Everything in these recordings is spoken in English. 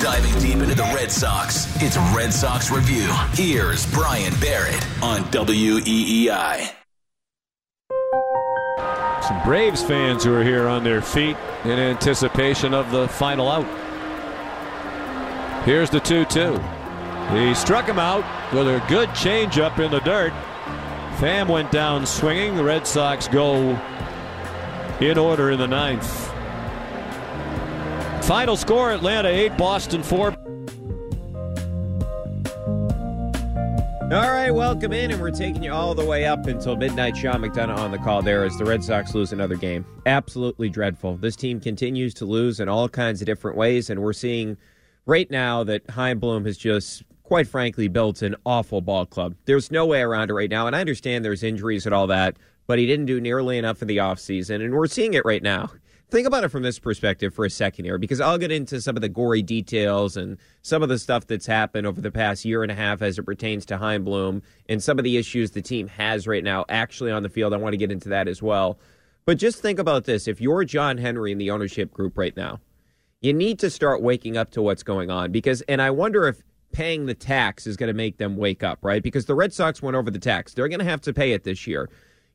Diving deep into the Red Sox, it's Red Sox Review. Here's Brian Barrett on WEEI. Some Braves fans who are here on their feet in anticipation of the final out. Here's the 2 2. He struck him out with a good changeup in the dirt. Pham went down swinging. The Red Sox go in order in the ninth. Final score Atlanta 8, Boston 4. All right, welcome in, and we're taking you all the way up until midnight. Sean McDonough on the call there as the Red Sox lose another game. Absolutely dreadful. This team continues to lose in all kinds of different ways, and we're seeing right now that Chaim Bloom has just, quite frankly, built an awful ball club. There's no way around it right now, and I understand there's injuries and all that, but he didn't do nearly enough in the offseason, and we're seeing it right now think about it from this perspective for a second here, because I'll get into some of the gory details and some of the stuff that's happened over the past year and a half as it pertains to Chaim Bloom and some of the issues the team has right now actually on the field. I want to get into that as well. But just think about this. If you're John Henry in the ownership group right now, you need to start waking up to what's going on because, and I wonder if paying the tax is going to make them wake up, right? Because the Red Sox went over the tax. They're going to have to pay it this year.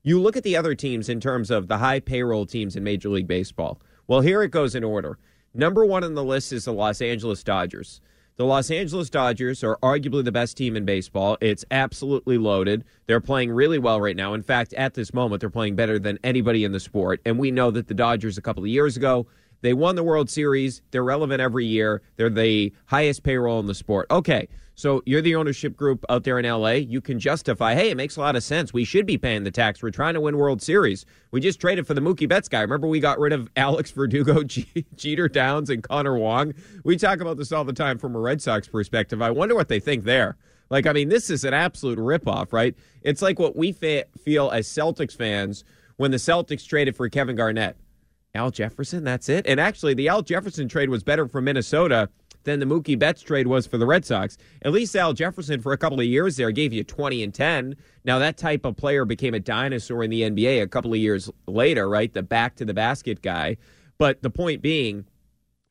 You look at the other teams in terms of the high payroll teams in Major League Baseball. Well, here it goes in order. Number one on the list is the Los Angeles Dodgers. The Los Angeles Dodgers are arguably the best team in baseball. It's absolutely loaded. They're playing really well right now. In fact, at this moment, they're playing better than anybody in the sport. And we know that the Dodgers a couple of years ago, they won the World Series. They're relevant every year. They're the highest payroll in the sport. Okay. So you're the ownership group out there in LA. You can justify, hey, it makes a lot of sense. We should be paying the tax. We're trying to win World Series. We just traded for the Mookie Betts guy. Remember, we got rid of Alex Verdugo, Jeter Downs, and Connor Wong. We talk about this all the time from a Red Sox perspective. I wonder what they think there. Like, I mean, this is an absolute ripoff, right? It's like what we fa- feel as Celtics fans when the Celtics traded for Kevin Garnett. Al Jefferson, that's it. And actually, the Al Jefferson trade was better for Minnesota than the Mookie Betts trade was for the Red Sox. At least Al Jefferson, for a couple of years there, gave you 20 and 10. Now, that type of player became a dinosaur in the NBA a couple of years later, right? The back to the basket guy. But the point being,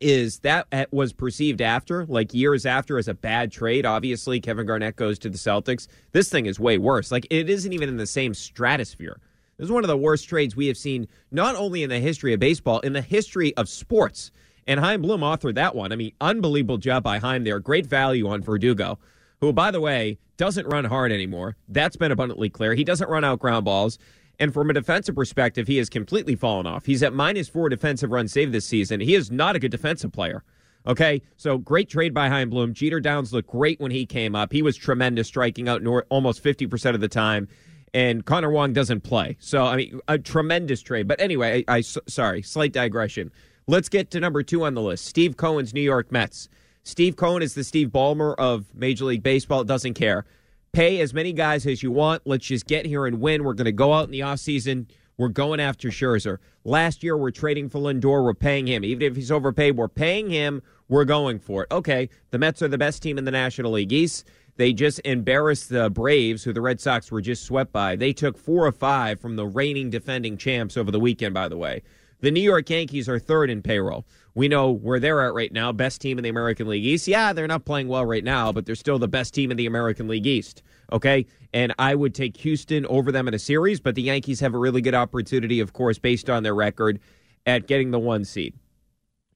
is that uh, was perceived after, like years after, as a bad trade. Obviously, Kevin Garnett goes to the Celtics. This thing is way worse. Like, it isn't even in the same stratosphere. This is one of the worst trades we have seen, not only in the history of baseball, in the history of sports. And Chaim Bloom authored that one. I mean, unbelievable job by Chaim there. Great value on Verdugo, who, by the way, doesn't run hard anymore. That's been abundantly clear. He doesn't run out ground balls. And from a defensive perspective, he has completely fallen off. He's at minus four defensive run save this season. He is not a good defensive player. Okay, so great trade by Chaim Bloom. Jeter Downs looked great when he came up. He was tremendous, striking out almost 50% of the time. And Connor Wong doesn't play. So, I mean, a tremendous trade. But anyway, I, I sorry, slight digression. Let's get to number two on the list Steve Cohen's New York Mets. Steve Cohen is the Steve Ballmer of Major League Baseball, doesn't care. Pay as many guys as you want. Let's just get here and win. We're going to go out in the offseason. We're going after Scherzer. Last year, we're trading for Lindor. We're paying him. Even if he's overpaid, we're paying him. We're going for it. Okay, the Mets are the best team in the National League East. They just embarrassed the Braves, who the Red Sox were just swept by. They took four or five from the reigning defending champs over the weekend, by the way. The New York Yankees are third in payroll. We know where they're at right now. Best team in the American League East. Yeah, they're not playing well right now, but they're still the best team in the American League East. Okay. And I would take Houston over them in a series, but the Yankees have a really good opportunity, of course, based on their record at getting the one seed.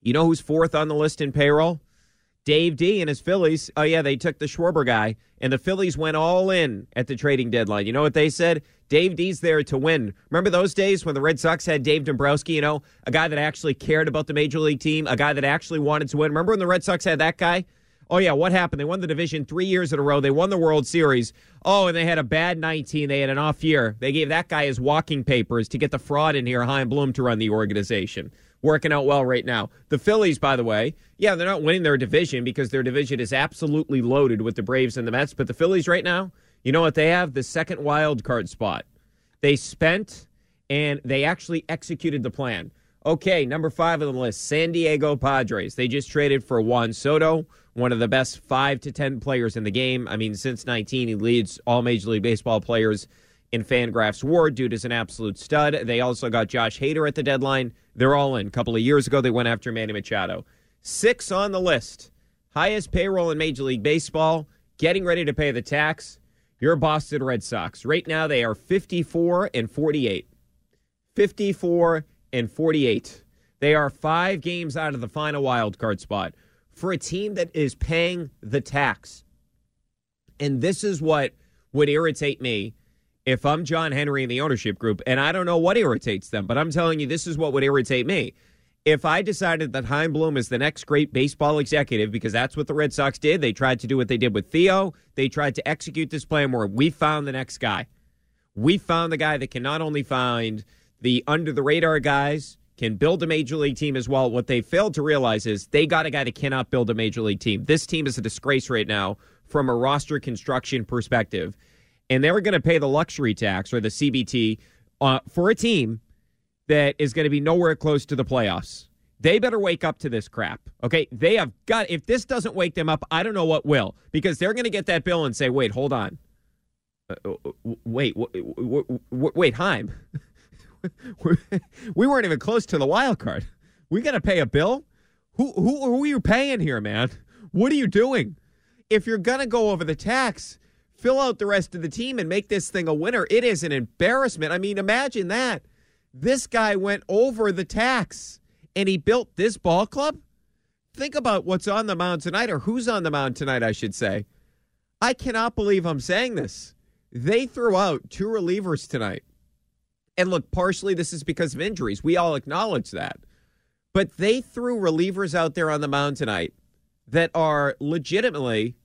You know who's fourth on the list in payroll? Dave D and his Phillies. Oh, yeah, they took the Schwarber guy, and the Phillies went all in at the trading deadline. You know what they said? Dave D's there to win. Remember those days when the Red Sox had Dave Dombrowski, you know, a guy that actually cared about the major league team, a guy that actually wanted to win. Remember when the Red Sox had that guy? Oh, yeah, what happened? They won the division three years in a row. They won the World Series. Oh, and they had a bad 19. They had an off year. They gave that guy his walking papers to get the fraud in here, Chaim Bloom, to run the organization. Working out well right now. The Phillies, by the way, yeah, they're not winning their division because their division is absolutely loaded with the Braves and the Mets. But the Phillies right now, you know what they have? The second wild card spot. They spent and they actually executed the plan. Okay, number five on the list, San Diego Padres. They just traded for Juan Soto, one of the best five to 10 players in the game. I mean, since 19, he leads all Major League Baseball players in Fangraphs WAR. Dude is an absolute stud. They also got Josh Hader at the deadline. They're all in. A couple of years ago, they went after Manny Machado. Six on the list, highest payroll in Major League Baseball, getting ready to pay the tax. Your Boston Red Sox. Right now, they are 54 and 48. 54 and 48. They are five games out of the final wild card spot for a team that is paying the tax. And this is what would irritate me if I'm John Henry in the ownership group. And I don't know what irritates them, but I'm telling you, this is what would irritate me. If I decided that Chaim Bloom is the next great baseball executive, because that's what the Red Sox did, they tried to do what they did with Theo. They tried to execute this plan where we found the next guy. We found the guy that can not only find the under the radar guys, can build a major league team as well. What they failed to realize is they got a guy that cannot build a major league team. This team is a disgrace right now from a roster construction perspective. And they were going to pay the luxury tax or the CBT uh, for a team that is going to be nowhere close to the playoffs. They better wake up to this crap. Okay. They have got, if this doesn't wake them up, I don't know what will, because they're going to get that bill and say, wait, hold on. Uh, wait, wait, wait, Chaim. we weren't even close to the wild card. We got to pay a bill. Who, who who are you paying here, man? What are you doing? If you're gonna go over the tax, fill out the rest of the team and make this thing a winner. It is an embarrassment. I mean, imagine that. This guy went over the tax and he built this ball club. Think about what's on the mound tonight, or who's on the mound tonight, I should say. I cannot believe I'm saying this. They threw out two relievers tonight. And look, partially this is because of injuries. We all acknowledge that. But they threw relievers out there on the mound tonight that are legitimately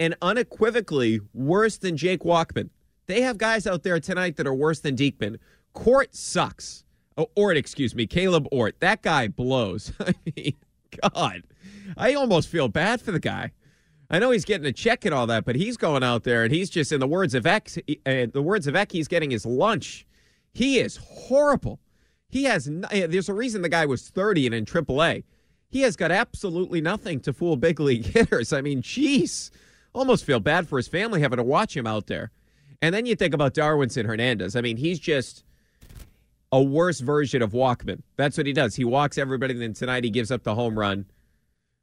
and unequivocally worse than Jake Walkman. They have guys out there tonight that are worse than Diekman. Court sucks. Oh, Ort, excuse me, Caleb Ort. That guy blows. I mean, God, I almost feel bad for the guy. I know he's getting a check and all that, but he's going out there and he's just, in the words of Eck, uh, the words of Eck, he's getting his lunch. He is horrible. He has eh, there's a reason the guy was 30 and in AAA. He has got absolutely nothing to fool big league hitters. I mean, jeez, almost feel bad for his family having to watch him out there. And then you think about Darwinzon Hernandez. I mean, he's just a worse version of Walkman. That's what he does. He walks everybody, and then tonight he gives up the home run.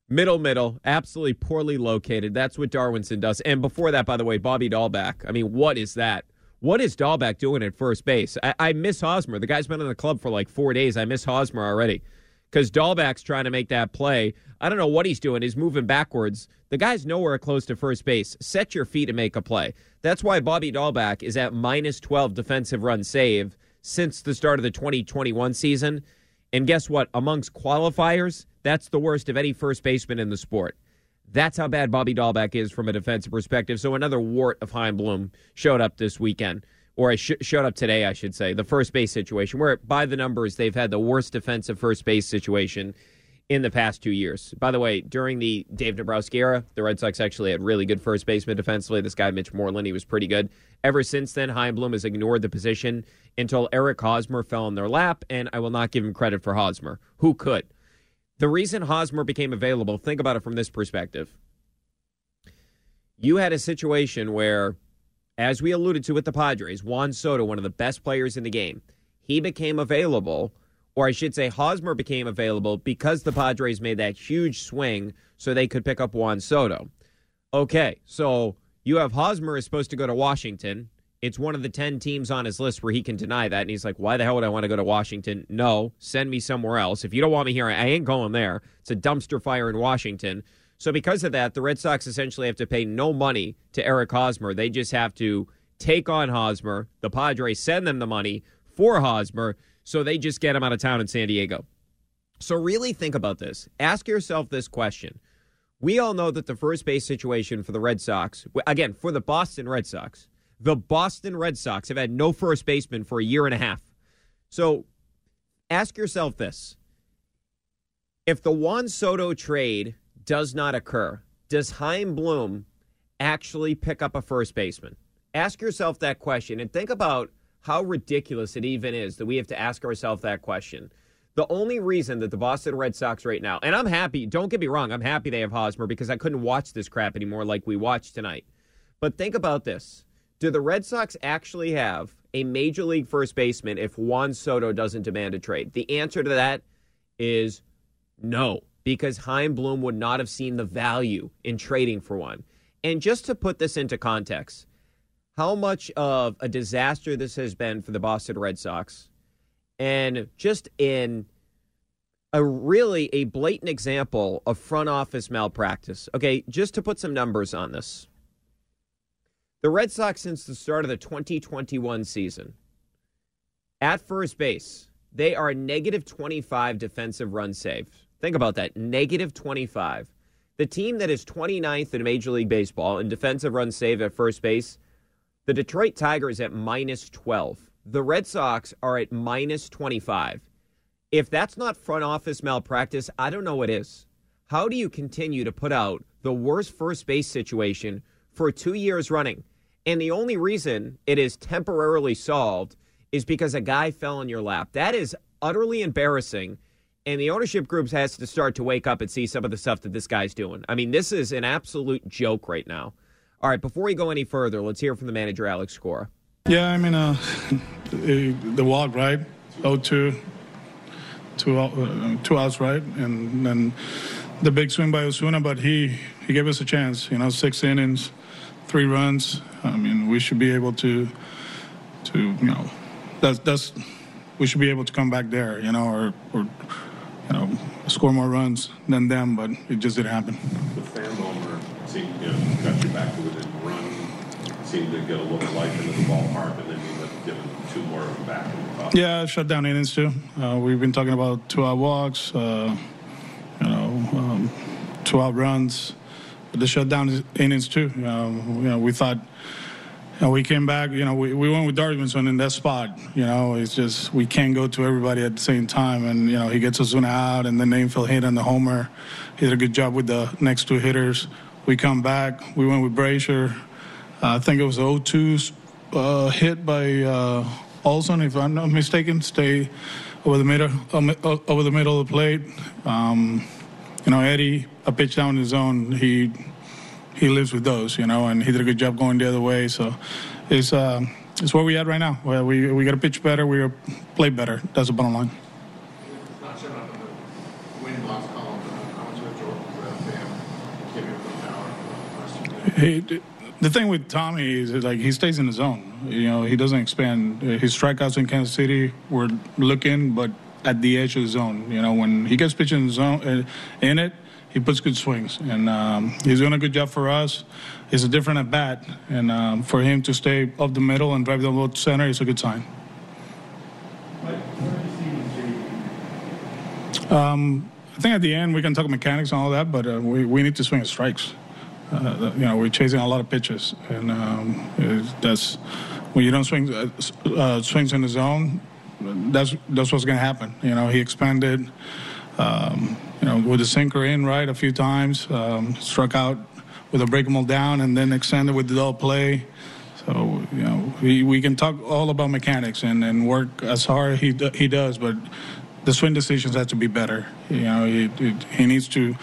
Middle, middle, absolutely poorly located. That's what Darwinzon does. And before that, by the way, Bobby Dalbec. I mean, what is that? What is Dalbec doing at first base? I, I miss Hosmer. The guy's been in the club for like four days. I miss Hosmer already because Dalbec's trying to make that play. I don't know what he's doing. He's moving backwards. The guy's nowhere close to first base. Set your feet and make a play. That's why Bobby Dalbec is at minus 12 defensive run save since the start of the 2021 season. And guess what? Amongst qualifiers, that's the worst of any first baseman in the sport. That's how bad Bobby Dalbec is from a defensive perspective. So another wart of Chaim Bloom showed up this weekend, or I sh- showed up today, I should say. The first base situation, where by the numbers they've had the worst defensive first base situation in the past two years. By the way, during the Dave Dombrowski era, the Red Sox actually had really good first baseman defensively. This guy, Mitch Moreland, he was pretty good. Ever since then, Chaim Bloom has ignored the position until Eric Hosmer fell in their lap, and I will not give him credit for Hosmer. Who could? The reason Hosmer became available, think about it from this perspective. You had a situation where, as we alluded to with the Padres, Juan Soto, one of the best players in the game, he became available, or I should say, Hosmer became available because the Padres made that huge swing so they could pick up Juan Soto. Okay, so you have Hosmer is supposed to go to Washington it's one of the 10 teams on his list where he can deny that. And he's like, why the hell would I want to go to Washington? No, send me somewhere else. If you don't want me here, I ain't going there. It's a dumpster fire in Washington. So, because of that, the Red Sox essentially have to pay no money to Eric Hosmer. They just have to take on Hosmer. The Padres send them the money for Hosmer. So they just get him out of town in San Diego. So, really think about this. Ask yourself this question. We all know that the first base situation for the Red Sox, again, for the Boston Red Sox, the Boston Red Sox have had no first baseman for a year and a half. So ask yourself this. If the Juan Soto trade does not occur, does Chaim Bloom actually pick up a first baseman? Ask yourself that question and think about how ridiculous it even is that we have to ask ourselves that question. The only reason that the Boston Red Sox right now, and I'm happy, don't get me wrong, I'm happy they have Hosmer because I couldn't watch this crap anymore like we watched tonight. But think about this do the Red Sox actually have a major league first baseman if Juan Soto doesn't demand a trade? The answer to that is no, because Chaim Bloom would not have seen the value in trading for one. And just to put this into context, how much of a disaster this has been for the Boston Red Sox, and just in a really a blatant example of front office malpractice. Okay, just to put some numbers on this. The Red Sox, since the start of the 2021 season, at first base, they are negative 25 defensive run save. Think about that negative 25. The team that is 29th in Major League Baseball in defensive run save at first base, the Detroit Tigers at minus 12. The Red Sox are at minus 25. If that's not front office malpractice, I don't know what is. How do you continue to put out the worst first base situation for two years running? And the only reason it is temporarily solved is because a guy fell in your lap. That is utterly embarrassing. And the ownership groups has to start to wake up and see some of the stuff that this guy's doing. I mean, this is an absolute joke right now. All right, before we go any further, let's hear from the manager, Alex Cora. Yeah, I mean, uh, the walk, right? 0-2 two uh, two outs, right? And then the big swing by Ozuna, but he he gave us a chance. You know, six innings, three runs. I mean, we should be able to to you know that's that's we should be able to come back there. You know, or or you know score more runs than them, but it just didn't happen. The fan homer seemed you know got you back to within run. Seemed to get a little life into the ballpark, and then ended up giving two more of them back. Yeah, shut down innings too. Uh, we've been talking about two out walks, uh, you know, um, two out runs, but the shutdown innings too. Um, you know, we thought. Know, we came back, you know, we, we went with Darwinzon in that spot. You know, it's just we can't go to everybody at the same time. And, you know, he gets Ozuna out and then infield hit on the homer. He did a good job with the next two hitters. We come back. We went with Brasier. Uh, I think it was 0-2 uh, hit by uh, Olson, if I'm not mistaken, stay over the middle um, uh, over the middle of the plate. Um, you know, Eddie, a pitch down the zone, he he lives with those, you know, and he did a good job going the other way. So it's uh, it's where we at right now. We we got to pitch better, we play better. That's the bottom line. He, the thing with Tommy is like he stays in the zone. You know, he doesn't expand. His strikeouts in Kansas City were looking, but at the edge of the zone. You know, when he gets pitching in the zone uh, in it, he puts good swings, and um, he's doing a good job for us. It's a different at bat, and um, for him to stay up the middle and drive the ball to center is a good sign. Um, I think at the end we can talk mechanics and all that, but uh, we, we need to swing at strikes. Uh, you know, we're chasing a lot of pitches, and um, that's when you don't swing uh, uh, swings in the zone. That's that's what's going to happen. You know, he expanded. Um, you know, with the sinker in right a few times, um, struck out with a breakable down, and then extended with the double play. So you know, we, we can talk all about mechanics and, and work as hard he he does, but the swing decisions have to be better. You know, he, he needs to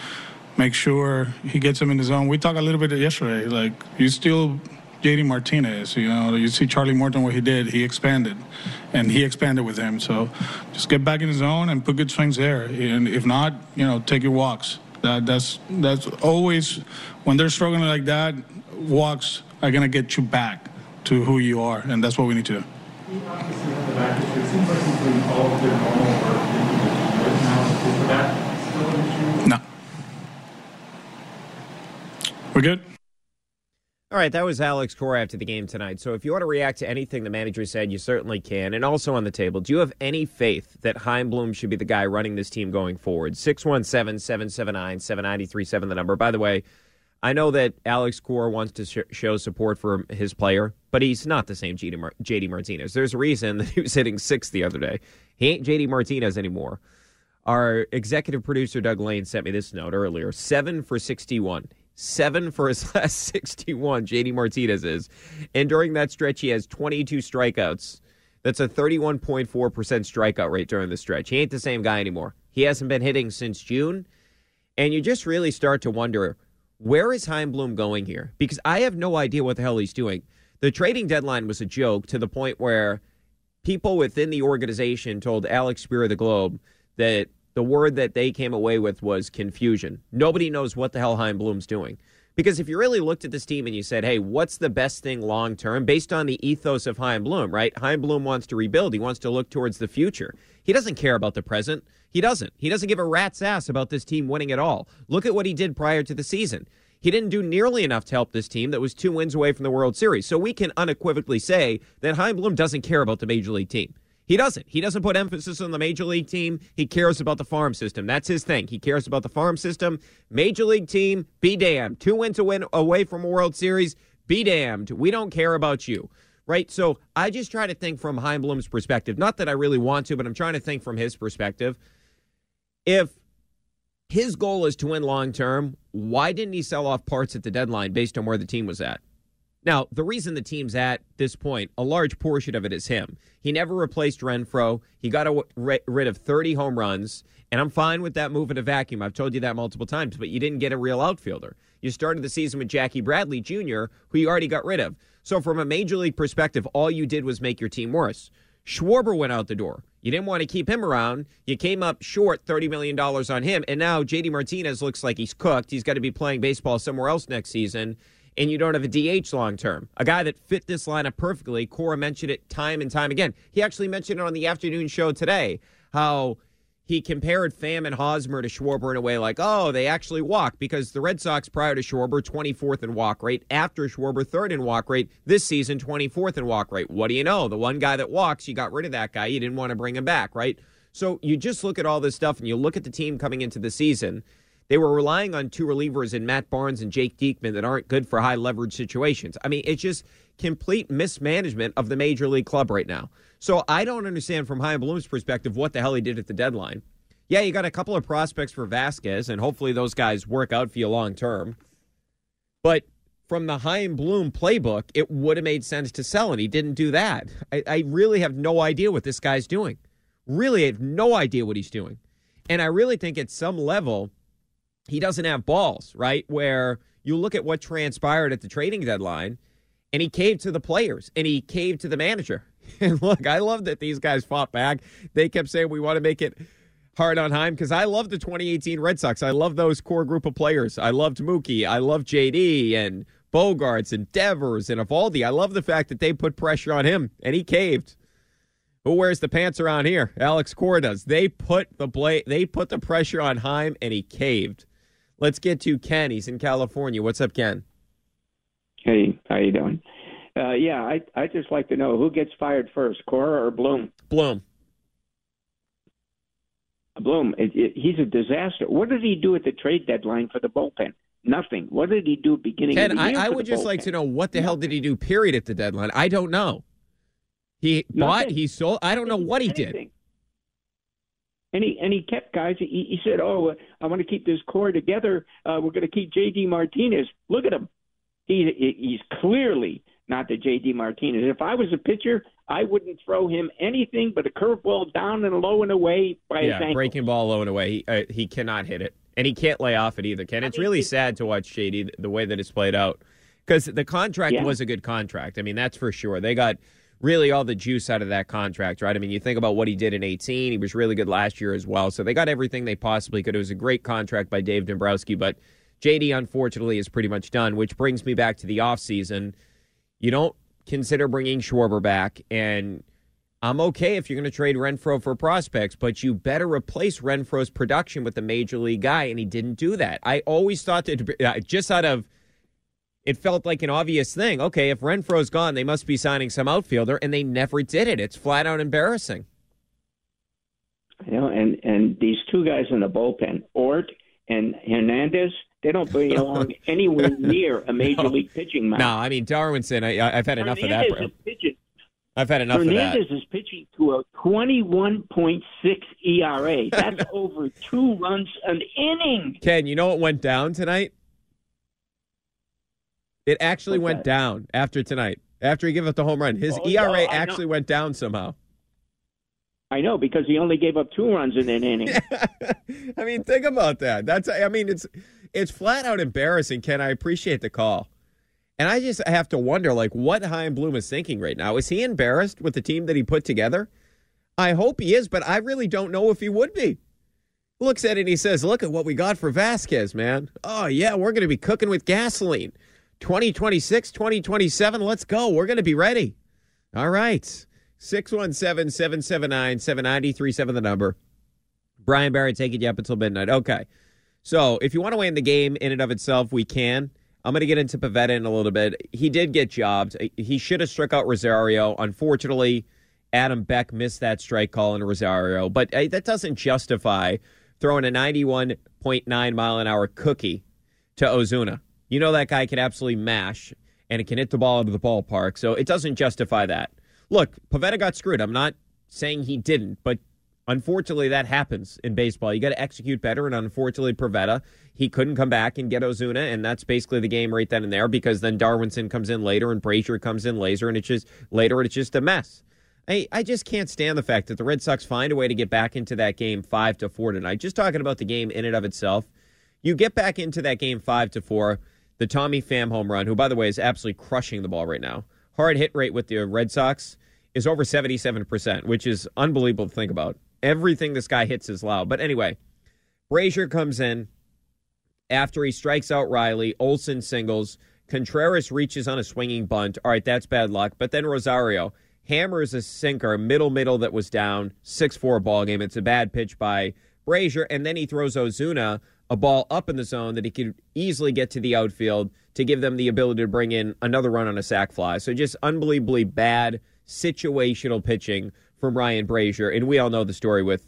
make sure he gets him in the zone. We talked a little bit yesterday. Like you still JD Martinez. You know, you see Charlie Morton what he did. He expanded, and he expanded with him. So just get back in his zone and put good swings there. And if not, you know, take your walks. That, that's that's always when they're struggling like that. Walks are gonna get you back to who you are, and that's what we need to do. No. We're good. All right, that was Alex Cora after the game tonight. So if you want to react to anything the manager said, you certainly can. And also on the table, do you have any faith that Chaim Bloom should be the guy running this team going forward? 617 779 7937, the number. By the way, I know that Alex Cora wants to sh- show support for his player, but he's not the same JD, Mar- JD Martinez. There's a reason that he was hitting sixth the other day. He ain't JD Martinez anymore. Our executive producer, Doug Lane, sent me this note earlier seven for 61 seven for his last 61, JD Martinez is. And during that stretch, he has 22 strikeouts. That's a 31.4% strikeout rate during the stretch. He ain't the same guy anymore. He hasn't been hitting since June. And you just really start to wonder where is Chaim Bloom going here? Because I have no idea what the hell he's doing. The trading deadline was a joke to the point where people within the organization told Alex Speier of the Globe that the word that they came away with was confusion. Nobody knows what the hell Chaim Bloom's doing. Because if you really looked at this team and you said, hey, what's the best thing long term based on the ethos of Chaim Bloom, right? Chaim Bloom wants to rebuild. He wants to look towards the future. He doesn't care about the present. He doesn't. He doesn't give a rat's ass about this team winning at all. Look at what he did prior to the season. He didn't do nearly enough to help this team that was two wins away from the World Series. So we can unequivocally say that Chaim Bloom doesn't care about the major league team. He doesn't. He doesn't put emphasis on the major league team. He cares about the farm system. That's his thing. He cares about the farm system. Major league team, be damned. Two wins away from a World Series, be damned. We don't care about you. Right? So I just try to think from Chaim Bloom's perspective. Not that I really want to, but I'm trying to think from his perspective. If his goal is to win long term, why didn't he sell off parts at the deadline based on where the team was at? Now, the reason the team's at this point, a large portion of it is him. He never replaced Renfroe. He got rid of 30 home runs, and I'm fine with that move in a vacuum. I've told you that multiple times, but you didn't get a real outfielder. You started the season with Jackie Bradley Jr., who you already got rid of. So, from a major league perspective, all you did was make your team worse. Schwarber went out the door. You didn't want to keep him around. You came up short $30 million on him. And now JD Martinez looks like he's cooked. He's got to be playing baseball somewhere else next season and you don't have a DH long term. A guy that fit this lineup perfectly. Cora mentioned it time and time again. He actually mentioned it on the afternoon show today how he compared Pham and Hosmer to Schwarber in a way like, oh, they actually walk because the Red Sox prior to Schwarber, 24th in walk rate. After Schwarber, third in walk rate. This season, 24th in walk rate. What do you know? The one guy that walks, you got rid of that guy. You didn't want to bring him back, right? So you just look at all this stuff and you look at the team coming into the season they were relying on two relievers in Matt Barnes and Jake Diekman that aren't good for high leverage situations. I mean, it's just complete mismanagement of the major league club right now. So I don't understand from Chaim Bloom's perspective what the hell he did at the deadline. Yeah, you got a couple of prospects for Vázquez, and hopefully those guys work out for you long term. But from the Chaim Bloom playbook, it would have made sense to sell, and he didn't do that. I, I really have no idea what this guy's doing. Really, I have no idea what he's doing. And I really think at some level, he doesn't have balls, right? Where you look at what transpired at the trading deadline, and he caved to the players and he caved to the manager. And look, I love that these guys fought back. They kept saying we want to make it hard on Chaim because I love the 2018 Red Sox. I love those core group of players. I loved Mookie. I love JD and Bogaerts and Devers and Eovaldi. I love the fact that they put pressure on him and he caved. Who wears the pants around here? Alex Cora does. They put the bla- they put the pressure on Chaim and he caved. Let's get to Ken. He's in California. What's up, Ken? Hey, how you doing? Uh, yeah, I I just like to know who gets fired first, Cora or Bloom? Bloom. Bloom. It, it, he's a disaster. What did he do at the trade deadline for the bullpen? Nothing. What did he do beginning Ken, of the year? I, I would just bullpen? like to know what the hell did he do? Period at the deadline. I don't know. He Nothing. bought. He sold. I don't know what he did. And he and he kept guys. He, he said, "Oh, I want to keep this core together. Uh, we're going to keep J.D. Martinez. Look at him. He he's clearly not the J.D. Martinez. If I was a pitcher, I wouldn't throw him anything but a curveball down and low and away by his ankle. breaking ball low and away. He uh, he cannot hit it, and he can't lay off it either. Ken, it's really sad to watch JD the way that it's played out because the contract Yeah. was a good contract. I mean, that's for sure. They got really all the juice out of that contract, right? I mean, you think about what he did in 18. He was really good last year as well. So they got everything they possibly could. It was a great contract by Dave Dombrowski, but JD unfortunately is pretty much done, which brings me back to the offseason. You don't consider bringing Schwarber back and I'm okay if you're going to trade Renfroe for prospects, but you better replace Renfroe's production with a major league guy, and he didn't do that. I always thought that uh, just out of it felt like an obvious thing. Okay, if Renfroe's gone, they must be signing some outfielder, and they never did it. It's flat out embarrassing. You know, and and these two guys in the bullpen, Ort and Hernandez, they don't belong anywhere near a major No. league pitching mound. No, I mean Darwinzon. I, I've had enough of that. Hernandez pitching. I've had enough of that. Hernandez is pitching to a 21.6 ERA. That's over two runs an inning. Ken, you know what went down tonight? It actually What's went that? down after tonight. After he gave up the home run, his Oh, ERA no, actually went down somehow. I know because he only gave up two runs in an inning. I mean, think about that. That's I mean, it's it's flat out embarrassing, Ken. I appreciate the call. And I just have to wonder like what Chaim Bloom is thinking right now. Is he embarrassed with the team that he put together? I hope he is, but I really don't know if he would be. looks at it and he says, Look at what we got for Vázquez, man. Oh, yeah, we're going to be cooking with gasoline. 2026, 2027, let's go. We're going to be ready. All right. 617 779 7937, the number. Brian Barrett taking you up until midnight. Okay. So if you want to win the game in and of itself, we can. I'm going to get into Pivetta in a little bit. He did get jobbed. He should have struck out Rosario. Unfortunately, Adam Beck missed that strike call in Rosario, but that doesn't justify throwing a 91.9 mile an hour cookie to Ozuna. You know that guy can absolutely mash and it can hit the ball into the ballpark, so it doesn't justify that. Look, Pivetta got screwed. I'm not saying he didn't, but unfortunately that happens in baseball. You got to execute better, and unfortunately, Pivetta he couldn't come back and get Ozuna, and that's basically the game right then and there because then Darwinzon comes in later and Brasier comes in later, and it's just later, and it's just a mess. I, I just can't stand the fact that the Red Sox find a way to get back into that game five to four tonight. Just talking about the game in and of itself, you get back into that game five to four. The Tommy Pham home run, who by the way is absolutely crushing the ball right now. Hard hit rate with the Red Sox is over seventy seven percent, which is unbelievable to think about. Everything this guy hits is loud. But anyway, Brasier comes in after he strikes out Riley. Olson singles. Contreras reaches on a swinging bunt. All right, that's bad luck. But then Rosario hammers a sinker, middle middle that was down, 6 4 ball game. It's a bad pitch by Brasier. And then he throws Ozuna a ball up in the zone that he could easily get to the outfield to give them the ability to bring in another run on a sac fly. So just unbelievably bad situational pitching from Ryan Brasier. And we all know the story with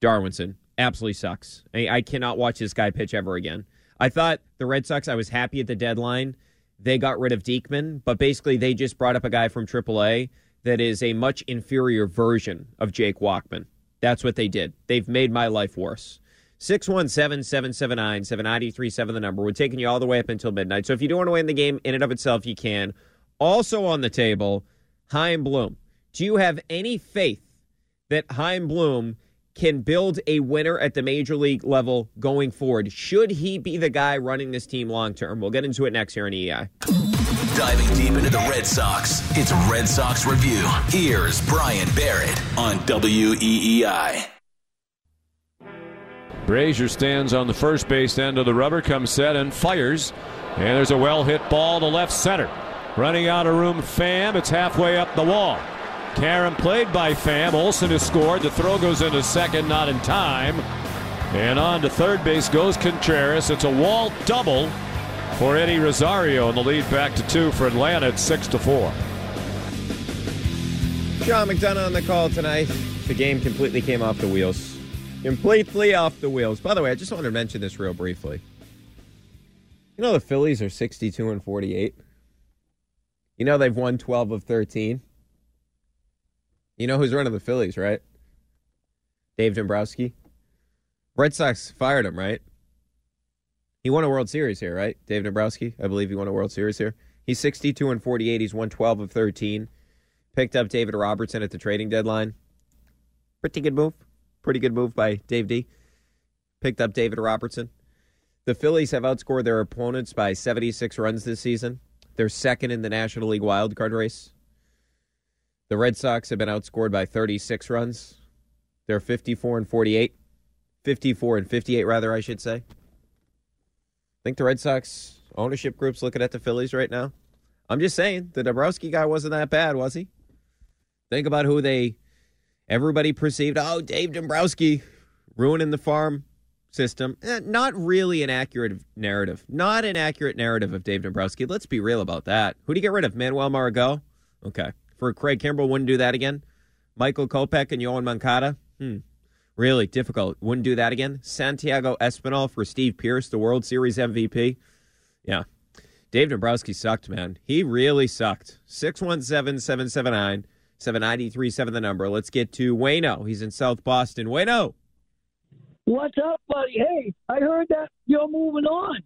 Darwinzon. Absolutely sucks. I, I cannot watch this guy pitch ever again. I thought the Red Sox, I was happy at the deadline. They got rid of Diekman, but basically they just brought up a guy from AAA that is a much inferior version of Jake Walkman. That's what they did. They've made my life worse. 617 779 7937, the number. We're taking you all the way up until midnight. So if you do want to win the game in and of itself, you can. Also on the table, Chaim Bloom. Do you have any faith that Chaim Bloom can build a winner at the major league level going forward? Should he be the guy running this team long term? We'll get into it next here on EI. Diving deep into the Red Sox, it's Red Sox Review. Here's Brian Barrett on WEEI. Brasier stands on the first base end of the rubber, comes set and fires. And there's a well hit ball to left center. Running out of room, Pham. It's halfway up the wall. Karen played by Pham. Olson has scored. The throw goes into second, not in time. And on to third base goes Contreras. It's a wall double for Eddie Rosario, and the lead back to two for Atlanta at six to four. Sean McDonough on the call tonight. The game completely came off the wheels. Completely off the wheels. By the way, I just wanted to mention this real briefly. You know the Phillies are 62 and 48. You know they've won 12 of 13. You know who's running the Phillies, right? Dave Dombrowski. Red Sox fired him, right? He won a World Series here, right? Dave Dombrowski, I believe he won a World Series here. He's 62 and 48. He's won 12 of 13. Picked up David Robertson at the trading deadline. Pretty good move. Pretty good move by Dave D. Picked up David Robertson. The Phillies have outscored their opponents by 76 runs this season. They're second in the National League wildcard race. The Red Sox have been outscored by 36 runs. They're 54 and 48. 54 and 58, rather, I should say. Think the Red Sox ownership group's looking at the Phillies right now. I'm just saying, the Dombrowski guy wasn't that bad, was he? Think about who they, everybody perceived, oh, Dave Dombrowski ruining the farm system. Eh, not really an accurate narrative. Not an accurate narrative of Dave Dombrowski. Let's be real about that. Who do you get rid of? Manuel Margot? Okay for Craig Kimbrel. Wouldn't do that again. Michael Kopech and Yoan Moncada. Hmm. Really difficult. Wouldn't do that again. Santiago Espinal for Steve Pearce, the World Series MVP. Yeah. Dave Dombrowski sucked, man. He really sucked. 617 779 7937, the number. Let's get to Wayno. He's in South Boston. Wayno. What's up, buddy? Hey, I heard that you're moving on.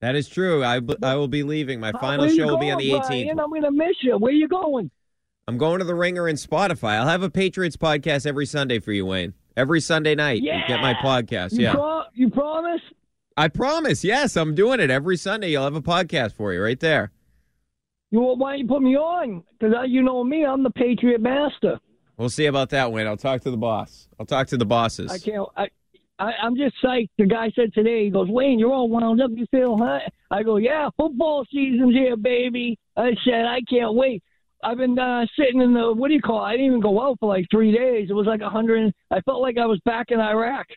That is true. I, I will be leaving. My final show will be on the 18th. Brian? I'm going to miss you. Where you going? I'm going to the Ringer and Spotify. I'll have a Patriots podcast every Sunday for you, Wayne. Every Sunday night. Yeah. You get my podcast. You yeah. Pro- you promise? I promise. Yes, I'm doing it every Sunday. You'll have a podcast for you right there. You well, why don't you put me on? Because you know me, I'm the Patriot master. We'll see about that, Wayne. I'll talk to the boss. I'll talk to the bosses. I can't. I, I, I'm just psyched. The guy said today, he goes, Wayne, you're all wound up. You feel? I go, yeah, football season's here, baby. I said, I can't wait. I've been uh, sitting in the what do you call? it? I didn't even go out for like three days. It was like a hundred. I felt like I was back in Iraq.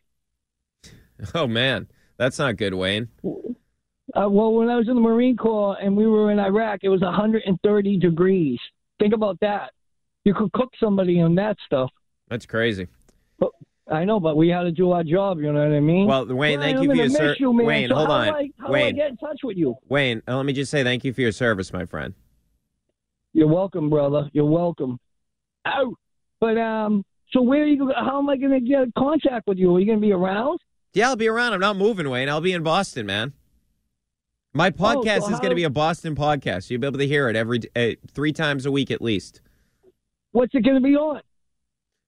Oh man, that's not good, Wayne. Uh, well, when I was in the Marine Corps and we were in Iraq, it was 130 degrees. Think about that. You could cook somebody on that stuff. That's crazy. But I know, but we had to do our job. You know what I mean? Well, Wayne, thank you for your miss ser- you, man. Wayne, So hold on. I, Wayne. get in touch with you? Wayne, uh, let me just say thank you for your service, my friend. You're welcome, brother. You're welcome. Oh, But um, so where are you? How am I going to get in contact with you? Are you going to be around? Yeah, I'll be around. I'm not moving, Wayne. I'll be in Boston, man. My podcast Oh, so is going to be a Boston podcast. You'll be able to hear it every uh, three times a week at least. What's it going to be on?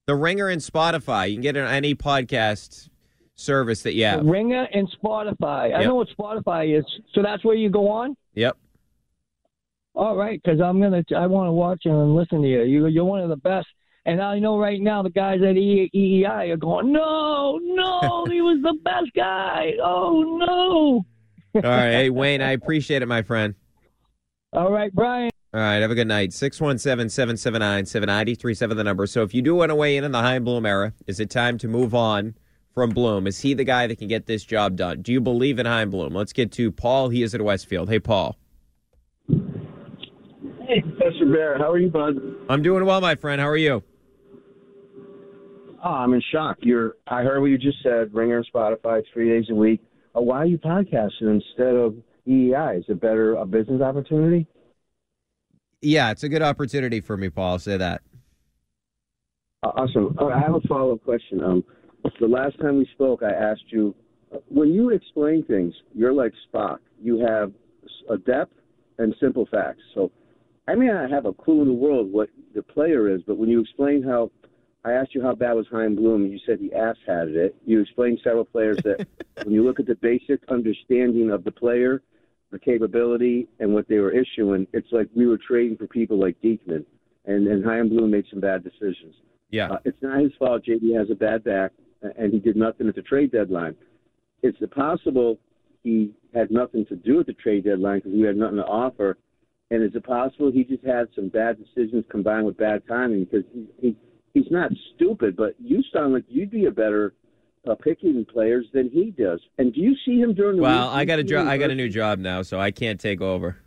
The Ringer and Spotify. You can get it on any podcast service that you have. Ringer and Spotify. I Yep. know what Spotify is. So that's where you go on. Yep. All right, because I'm gonna. I want to watch and listen to you. you. You're one of the best. And I know right now the guys at EEI are going, no, no, he was the best guy. Oh no. All right. Hey, Wayne, I appreciate it, my friend. All right, Brian. All right. Have a good night. 617 779 7937, the number. So if you do want to weigh in on the Chaim Bloom era, is it time to move on from Bloom? Is he the guy that can get this job done? Do you believe in Chaim Bloom? Let's get to Paul. He is at Westfield. Hey, Paul. Hey, Professor Bear, how are you, bud? I'm doing well, my friend. How are you? Oh, I'm in shock. You're. I heard what you just said. Ringer and Spotify, three days a week. Uh, why are you podcasting instead of EEI? Is it better a business opportunity? Yeah, it's a good opportunity for me, Paul. I'll say that. Uh, awesome. Uh, I have a follow up question. Um, the last time we spoke, I asked you when you explain things, you're like Spock. You have a depth and simple facts. So I may not have a clue in the world what the player is, but when you explain how I asked you how bad was Chaim Bloom, you said the ass had it. You explained several players that when you look at the basic understanding of the player, the capability, and what they were issuing, it's like we were trading for people like Diekman, and and Chaim Bloom made some bad decisions. Yeah. Uh, it's not his fault. JD has a bad back, and he did nothing at the trade deadline. It's possible he had nothing to do with the trade deadline because we had nothing to offer. And is it possible he just had some bad decisions combined with bad timing? Because he, he he's not stupid, but you sound like you'd be a better uh, picking players than he does. And do you see him during the Well, week? I got a job. I got a new job now, so I can't take over.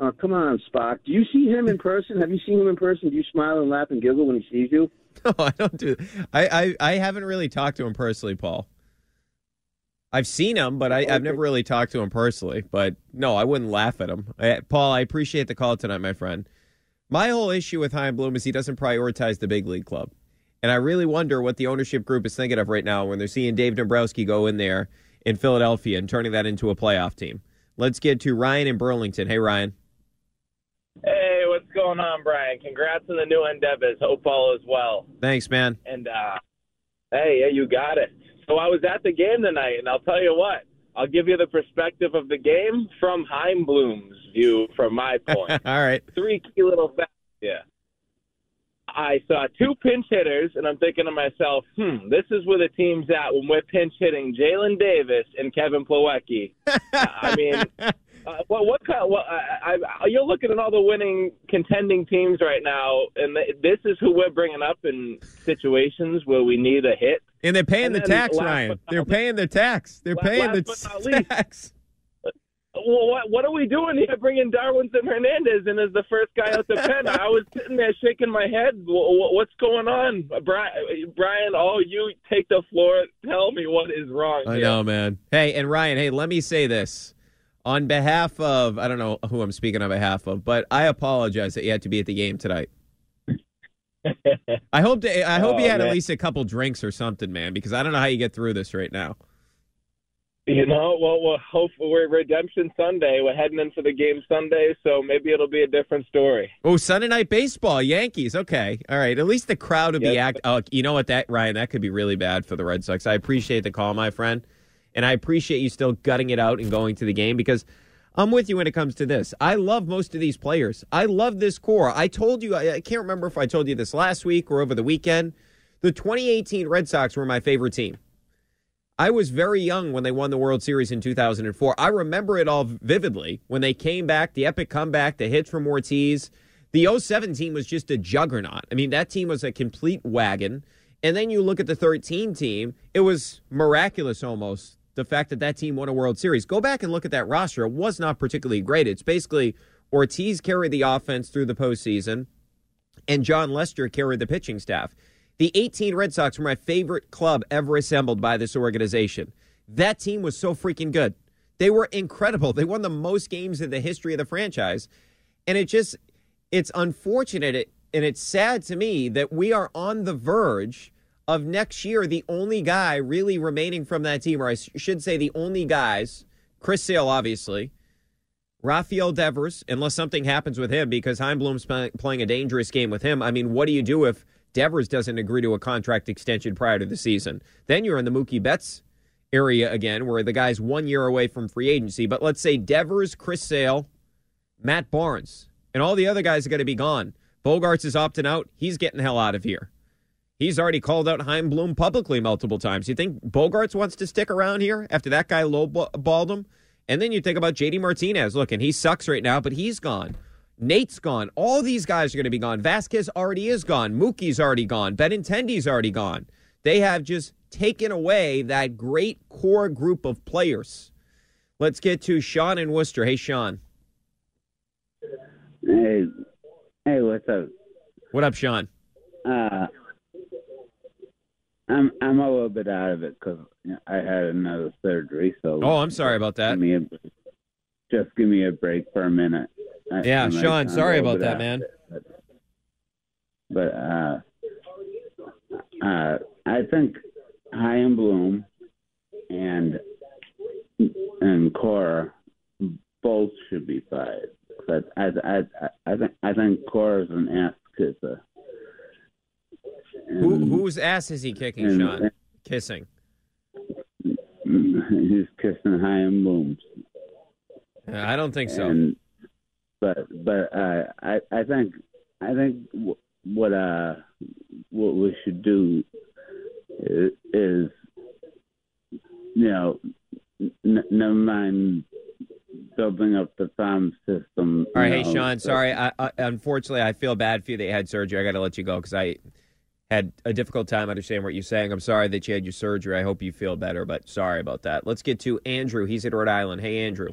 Oh, come on, Spock. Do you see him in person? Have you seen him in person? Do you smile and laugh and giggle when he sees you? No, I don't do. I, I I haven't really talked to him personally, Paul. I've seen him, but I, I've never really talked to him personally. But no, I wouldn't laugh at him. I, Paul, I appreciate the call tonight, my friend. My whole issue with Chaim Bloom is he doesn't prioritize the big league club, and I really wonder what the ownership group is thinking of right now when they're seeing Dave Dombrowski go in there in Philadelphia and turning that into a playoff team. Let's get to Ryan in Burlington. Hey, Ryan. Hey, what's going on, Brian? Congrats on the new endeavors. Hope all is well. Thanks, man. And uh, hey, yeah, you got it. So I was at the game tonight, and I'll tell you what. I'll give you the perspective of the game from Chaim Bloom's view, from my point. All right. Three key little facts. Yeah. I saw two pinch hitters, and I'm thinking to myself, hmm, this is where the team's at when we're pinch hitting Jaylin Davis and Kevin Plawecki. I mean, uh, well, what kind? What, I, I, you're looking at all the winning, contending teams right now, and th- this is who we're bringing up in situations where we need a hit. And they're paying And the tax, Ryan. They're least- paying their tax. They're paying last the least- tax. Uh, well, what what are we doing here? Bringing Darwinzon Hernandez in as the first guy out the pen. I was sitting there shaking my head. Wh- wh- What's going on, uh, uh, Brian? Brian, oh, you take the floor. Tell me what is wrong. I here. know, man. Hey, and Ryan, hey, let me say this. On behalf of, I don't know who I'm speaking on behalf of, but I apologize that you had to be at the game tonight. I hope to, I hope Oh, you had man. at least a couple drinks or something, man, because I don't know how you get through this right now. You know, well, well, hopefully we're Redemption Sunday. We're heading in for the game Sunday, so maybe it'll be a different story. Oh, Sunday night baseball, Yankees. Okay, all right. At least the crowd would be act. Oh, you know what, that Ryan, that could be really bad for the Red Sox. I appreciate the call, my friend, and I appreciate you still gutting it out and going to the game because I'm with you when it comes to this. I love most of these players. I love this core. I told you. I, I can't remember if I told you this last week or over the weekend. The 2018 Red Sox were my favorite team. I was very young when they won the World Series in 2004. I remember it all vividly when they came back, the epic comeback, the hits from Ortiz. The 07 team was just a juggernaut. I mean, that team was a complete wagon. And then you look at the 13 team, it was miraculous almost the fact that that team won a World Series. Go back and look at that roster. It was not particularly great. It's basically Ortiz carried the offense through the postseason, and Jon Lester carried the pitching staff. The 18 Red Sox were my favorite club ever assembled by this organization. That team was so freaking good. They were incredible. They won the most games in the history of the franchise. And it just, it's unfortunate and it's sad to me that we are on the verge of next year, the only guy really remaining from that team, or I should say the only guys, Chris Sale, obviously, Rafael Devers, unless something happens with him because Chaim Bloom's playing a dangerous game with him. I mean, what do you do if Devers doesn't agree to a contract extension prior to the season. Then you're in the Mookie Betts area again, where the guy's one year away from free agency. But let's say Devers, Chris Sale, Matt Barnes, and all the other guys are going to be gone. Bogaerts is opting out. He's getting the hell out of here. He's already called out Bloom publicly multiple times. You think Bogaerts wants to stick around here after that guy lowballed him? And then you think about JD Martinez. Look, and he sucks right now, but he's gone. Nate's gone. All these guys are going to be gone. Vázquez already is gone. Mookie's already gone. Benintendi's already gone. They have just taken away that great core group of players. Let's get to Sean in Worcester. Hey, Sean. Hey, hey, what's up? What up, Sean? Uh, I'm I'm a little bit out of it because I had another surgery. So oh, I'm sorry about that. Give me a, just give me a break for a minute. I, yeah, I'm Sean, sorry about that, man. But, but uh, uh, I think Chaim Bloom and and Cora both should be fired. But I I I, I think I think Cora's an ass kisser. Who, whose ass is he kicking, and, Sean? And, kissing. He's kissing high and Bloom's. I don't think so. And, but but uh, I I think I think what uh what we should do is, is you know n- never mind building up the farm system. All right, know, hey Sean, sorry. I, I, unfortunately, I feel bad for you that you had surgery. I got to let you go because I had a difficult time understanding what you're saying. I'm sorry that you had your surgery. I hope you feel better, but sorry about that. Let's get to Andrew. He's at Rhode Island. Hey, Andrew.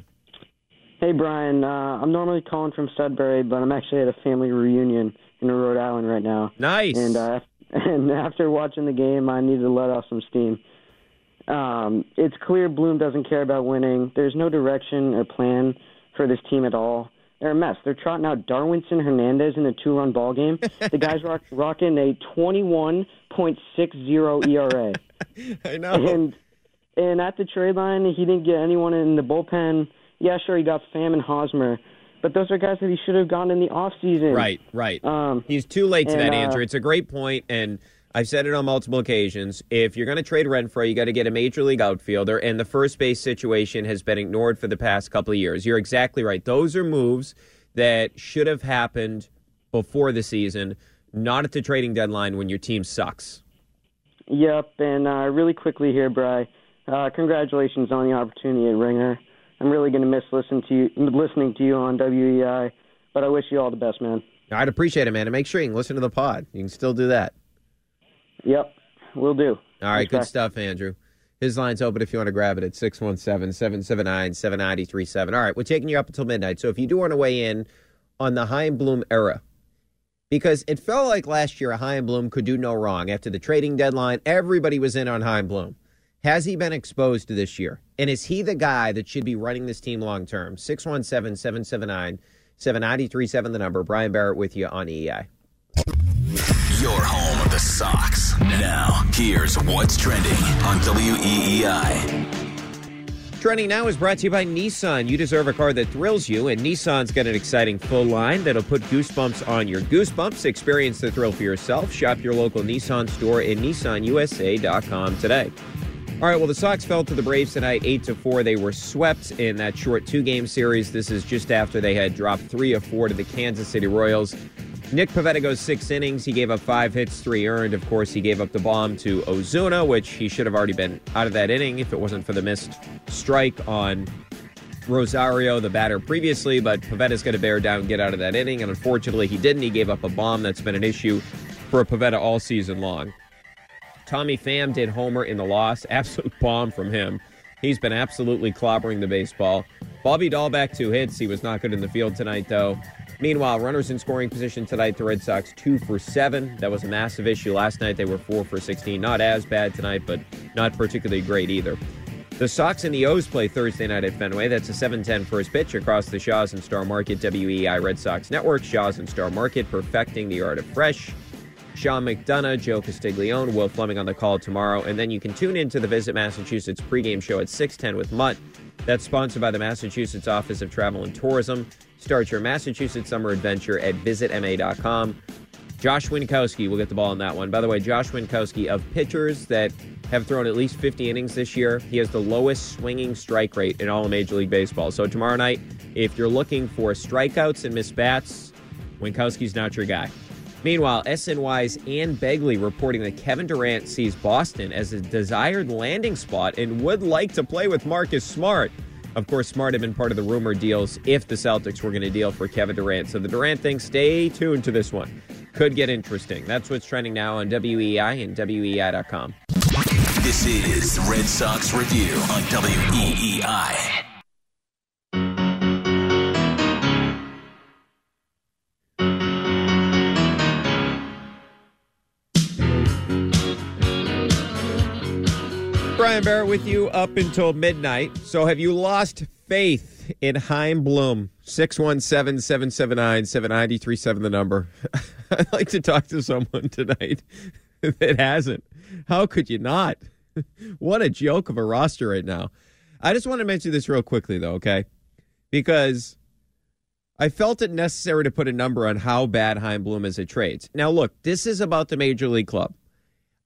Hey, Brian. Uh, I'm normally calling from Sudbury, but I'm actually at a family reunion in Rhode Island right now. Nice. And uh, and after watching the game, I need to let off some steam. Um, it's clear Bloom doesn't care about winning. There's no direction or plan for this team at all. They're a mess. They're trotting out Darwinzon Hernandez in a two-run ball game. the guy's rock, rocking a 21.60 ERA. I know. And and at the trade line, he didn't get anyone in the bullpen yeah, sure, he got Pham and Hosmer, but those are guys that he should have gone in the off season. Right, right. Um, He's too late to and, that, uh, Andrew. It's a great point, and I've said it on multiple occasions. If you're going to trade Renfroe, you got to get a major league outfielder, and the first base situation has been ignored for the past couple of years. You're exactly right. Those are moves that should have happened before the season, not at the trading deadline when your team sucks. Yep, and uh, really quickly here, Bry. Uh, congratulations on the opportunity at Ringer. I'm really going to miss listening to you, listening to you on WEI. But I wish you all the best, man. I'd appreciate it, man. And make sure you can listen to the pod. You can still do that. Yep, we'll do. All right, good stuff, Andrew. His line's open if you want to grab it at 617 779 7937. All right, we're taking you up until midnight. So if you do want to weigh in on the Chaim Bloom era, because it felt like last year a Chaim Bloom could do no wrong. After the trading deadline, everybody was in on Chaim Bloom. Has he been exposed to this year? And is he the guy that should be running this team long term? 617 779 7937, the number. Brian Barrett with you on EI. Your home of the Sox. Now, here's what's trending on WEEI. Trending now is brought to you by Nissan. You deserve a car that thrills you, and Nissan's got an exciting full line that'll put goosebumps on your goosebumps. Experience the thrill for yourself. Shop your local Nissan store at nissanusa.com today. All right, well, the Sox fell to the Braves tonight, 8 to 4. They were swept in that short two game series. This is just after they had dropped 3 of 4 to the Kansas City Royals. Nick Pivetta goes six innings. He gave up five hits, three earned. Of course, he gave up the bomb to Ozuna, which he should have already been out of that inning if it wasn't for the missed strike on Rosario, the batter previously. But Pivetta's going to bear down get out of that inning. And unfortunately, he didn't. He gave up a bomb that's been an issue for Pivetta all season long. Tommy Pham did homer in the loss. Absolute bomb from him. He's been absolutely clobbering the baseball. Bobby Dalbec, two hits. He was not good in the field tonight, though. Meanwhile, runners in scoring position tonight, the Red Sox two for seven. That was a massive issue last night. They were four for 16. Not as bad tonight, but not particularly great either. The Sox and the O's play Thursday night at Fenway. That's a 7:10 first pitch across the Shaw's and Star Market WEI Red Sox Network. Shaw's and Star Market perfecting the art of fresh. Sean McDonough, Joe Castiglione, Will Fleming on the call tomorrow. And then you can tune in to the Visit Massachusetts pregame show at 610 with Mutt. That's sponsored by the Massachusetts Office of Travel and Tourism. Start your Massachusetts summer adventure at visitma.com. Josh Winkowski will get the ball on that one. By the way, Josh Winkowski, of pitchers that have thrown at least 50 innings this year, he has the lowest swinging strike rate in all of Major League Baseball. So tomorrow night, if you're looking for strikeouts and missed bats, Winkowski's not your guy. Meanwhile, SNY's Ian Begley reporting that Kevin Durant sees Boston as a desired landing spot and would like to play with Marcus Smart. Of course, Smart had been part of the rumor deals if the Celtics were going to deal for Kevin Durant. So the Durant thing, stay tuned to this one. Could get interesting. That's what's trending now on WEI and WEI.com. This is Red Sox Review on WEEI. Brian Barrett with you up until midnight. So, have you lost faith in Chaim Bloom? 617 779 7937, the number. I'd like to talk to someone tonight that hasn't. How could you not? What a joke of a roster right now. I just want to mention this real quickly, though, okay? Because I felt it necessary to put a number on how bad Chaim Bloom is at trades. Now, look, this is about the Major League Club.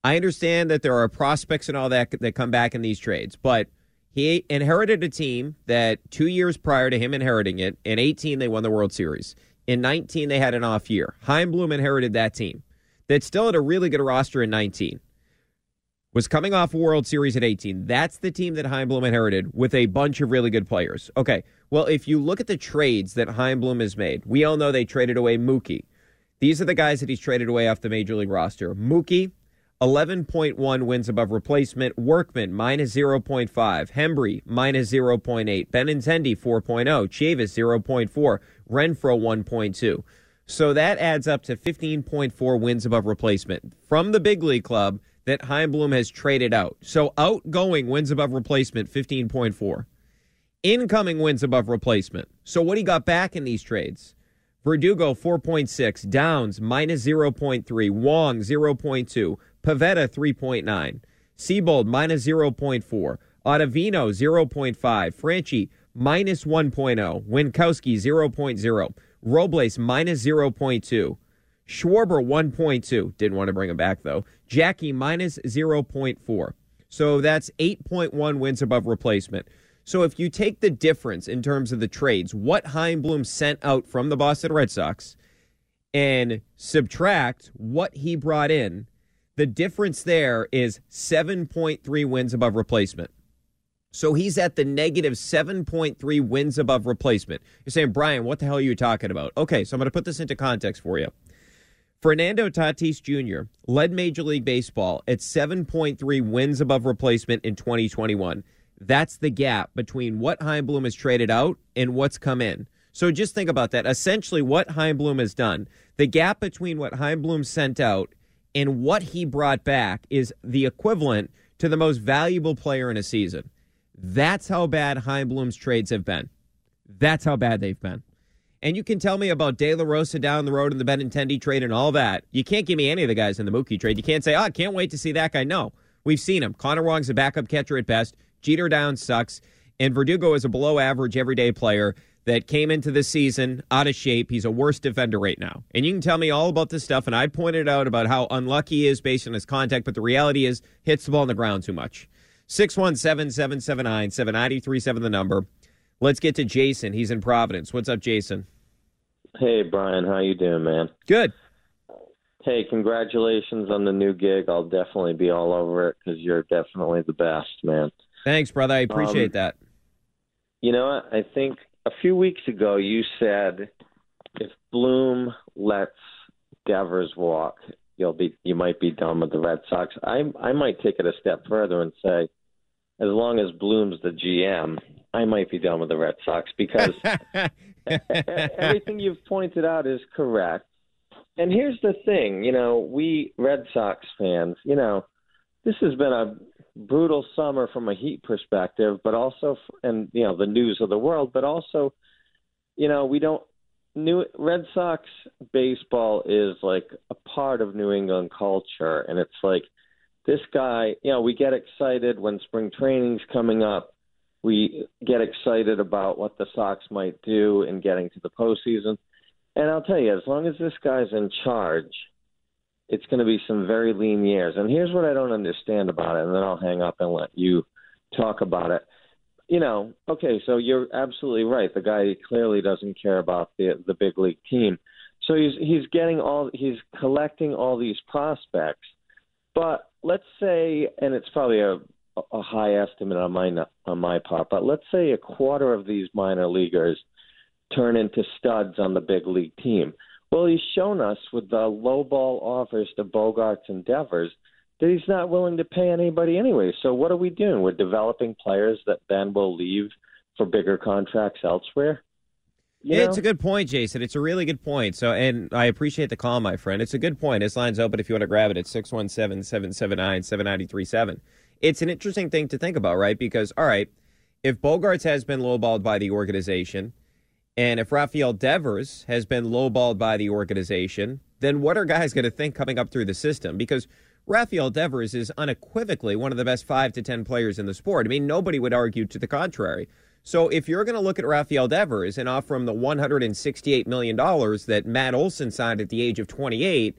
I understand that there are prospects and all that that come back in these trades, but he inherited a team that two years prior to him inheriting it, in 18 they won the World Series. In 19 they had an off year. Chaim Bloom inherited that team that still had a really good roster in 19. Was coming off a World Series at 18. That's the team that Chaim Bloom inherited with a bunch of really good players. Okay, well, if you look at the trades that Chaim Bloom has made, we all know they traded away Mookie. These are the guys that he's traded away off the Major League roster. Mookie, 11.1 wins above replacement. Workman, minus 0.5. Hembree, minus 0.8. Benintendi, 4.0. Chavis, 0.4. Renfroe, 1.2. So that adds up to 15.4 wins above replacement from the big league club that Chaim Bloom has traded out. So outgoing wins above replacement, 15.4. Incoming wins above replacement. So what he got back in these trades? Verdugo, 4.6. Downs, minus 0.3. Wong, 0.2. Pivetta 3.9, Seabold minus 0.4, Ottavino 0.5, Franchy minus 1.0, Winkowski 0.0, Robles minus 0.2, Schwarber 1.2, didn't want to bring him back though, Jackie minus 0.4. So that's 8.1 wins above replacement. So if you take the difference in terms of the trades, what Chaim sent out from the Boston Red Sox, and subtract what he brought in, the difference there is 7.3 wins above replacement. So he's at the negative 7.3 wins above replacement. You're saying, Brian, what the hell are you talking about? Okay, so I'm going to put this into context for you. Fernando Tatis Jr. led Major League Baseball at 7.3 wins above replacement in 2021. That's the gap between what Chaim Bloom has traded out and what's come in. So just think about that. Essentially, what Chaim Bloom has done, the gap between what Chaim Bloom sent out and what he brought back is the equivalent to the most valuable player in a season. That's how bad Chaim Bloom's trades have been. That's how bad they've been. And you can tell me about De La Rosa down the road in the Benintendi trade and all that. You can't give me any of the guys in the Mookie trade. You can't say, oh, I can't wait to see that guy. No, we've seen him. Connor Wong's a backup catcher at best. Jeter Downs sucks. And Verdugo is a below average everyday player that came into the season out of shape. He's a worse defender right now. And you can tell me all about this stuff. And I pointed out about how unlucky he is based on his contact, but the reality is hits the ball on the ground too much. 617 779 7937, the number. Let's get to Jason. He's in Providence. What's up, Jason? Hey Brian, how you doing, man? Good. Hey, congratulations on the new gig. I'll definitely be all over it because you're definitely the best, man. Thanks, brother. I appreciate Um, that. You know what? I think a few weeks ago you said if Bloom lets Devers walk, you'll be you might be done with the Red Sox. I I might take it a step further and say, as long as Bloom's the GM, I might be done with the Red Sox because everything you've pointed out is correct. And here's the thing, you know, we Red Sox fans, you know, this has been a brutal summer from a heat perspective, but also, and you know, the news of the world, but also, you know, we don't. New Red Sox baseball is like a part of New England culture, and it's like this guy. You know, we get excited when spring training's coming up. We get excited about what the Sox might do in getting to the postseason. And I'll tell you, as long as this guy's in charge, it's going to be some very lean years. And here's what I don't understand about it, and then I'll hang up and let you talk about it. You know, okay, so you're absolutely right. The guy clearly doesn't care about the the big league team. So he's he's getting all he's collecting all these prospects. But let's say, and it's probably a a high estimate on my on my part, but let's say a quarter of these minor leaguers turn into studs on the big league team. Well, he's shown us with the low ball offers to Bogaerts and Devers that he's not willing to pay anybody anyway. So what are we doing? We're developing players that then will leave for bigger contracts elsewhere. You Yeah, it's a good point, Jason. It's a really good point. So, and I appreciate the call, my friend. It's a good point. This line's open if you want to grab it at 617 779 7937. It's an interesting thing to think about, right? Because, all right, if Bogaerts has been lowballed by the organization, and if Rafael Devers has been lowballed by the organization, then what are guys going to think coming up through the system? Because Rafael Devers is unequivocally one of the best five to 10 players in the sport. I mean, nobody would argue to the contrary. So if you're going to look at Rafael Devers and offer him the $168 million that Matt Olson signed at the age of 28,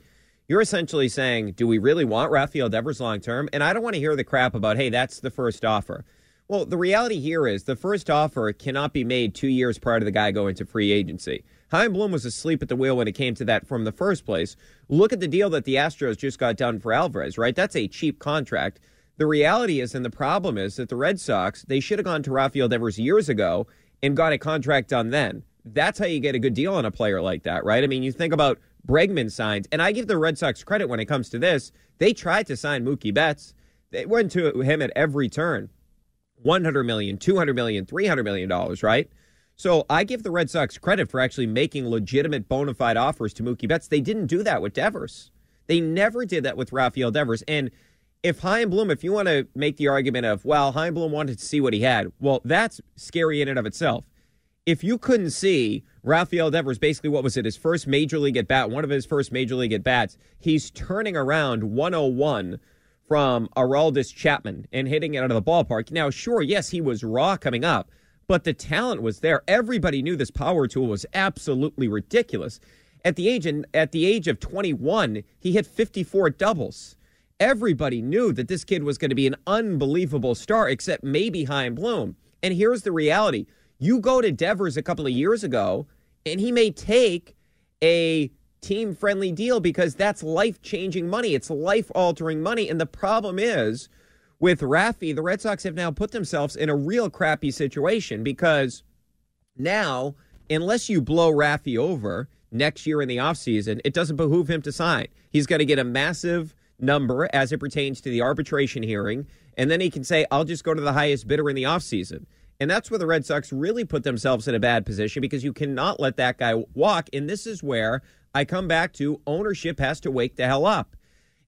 you're essentially saying, do we really want Rafael Devers long term? And I don't want to hear the crap about, hey, that's the first offer. Well, the reality here is the first offer cannot be made two years prior to the guy going to free agency. Chaim Bloom was asleep at the wheel when it came to that from the first place. Look at the deal that the Astros just got done for Alvarez, right? That's a cheap contract. The reality is, and the problem is, that the Red Sox, they should have gone to Rafael Devers years ago and got a contract done then. That's how you get a good deal on a player like that, right? I mean, you think about Bregman signs, and I give the Red Sox credit when it comes to this. They tried to sign Mookie Betts. They went to him at every turn. 100 million, 200 million, 300 million dollars, right? So I give the Red Sox credit for actually making legitimate bona fide offers to Mookie Betts. They didn't do that with Devers. They never did that with Rafael Devers. And if Bloom, if you want to make the argument of, well, Bloom wanted to see what he had, well, that's scary in and of itself. If you couldn't see Rafael Devers, basically, what was it, his first major league at bat, one of his first major league at bats, he's turning around 101 from Aroldis Chapman and hitting it out of the ballpark. Now, sure, yes, he was raw coming up, but the talent was there. Everybody knew this power tool was absolutely ridiculous. At the age at the age of 21, he hit 54 doubles. Everybody knew that this kid was going to be an unbelievable star, except maybe Chaim Bloom. And here's the reality: you go to Devers a couple of years ago, and he may take a team friendly deal because that's life changing money. It's life altering money. And the problem is with Rafi, the Red Sox have now put themselves in a real crappy situation because now, unless you blow Rafi over next year in the offseason, it doesn't behoove him to sign. He's going to get a massive number as it pertains to the arbitration hearing. And then he can say, I'll just go to the highest bidder in the offseason. And that's where the Red Sox really put themselves in a bad position because you cannot let that guy walk. And this is where I come back to ownership has to wake the hell up.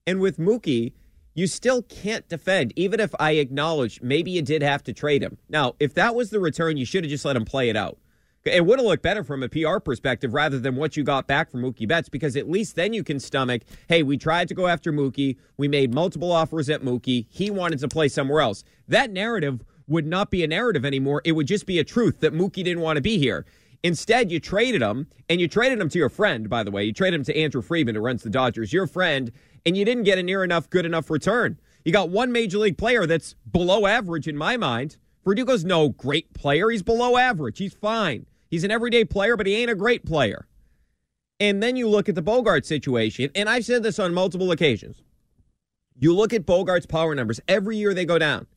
And with Mookie, you still can't defend, even if I acknowledge maybe you did have to trade him. Now, if that was the return, you should have just let him play it out. It would have looked better from a PR perspective rather than what you got back from Mookie Betts because at least then you can stomach, hey, we tried to go after Mookie. We made multiple offers at Mookie. He wanted to play somewhere else. That narrative would not be a narrative anymore. It would just be a truth that Mookie didn't want to be here. Instead, you traded him, and you traded him to your friend, by the way. You traded him to Andrew Friedman, who runs the Dodgers, your friend, and you didn't get a near enough, good enough return. You got one major league player that's below average in my mind. Verdugo's no great player. He's below average. He's fine. He's an everyday player, but he ain't a great player. And then you look at the Bogart situation, and I've said this on multiple occasions. You look at Bogart's power numbers, every year they go down.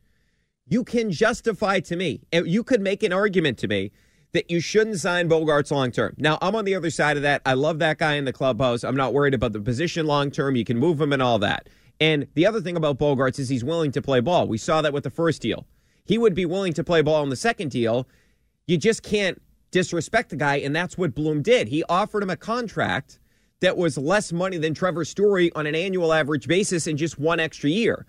You can justify to me, you could make an argument to me that you shouldn't sign Bogaerts long term. Now, I'm on the other side of that. I love that guy in the clubhouse. I'm not worried about the position long term. You can move him and all that. And the other thing about Bogaerts is he's willing to play ball. We saw that with the first deal. He would be willing to play ball in the second deal. You just can't disrespect the guy, and that's what Bloom did. He offered him a contract that was less money than Trevor Story on an annual average basis in just one extra year.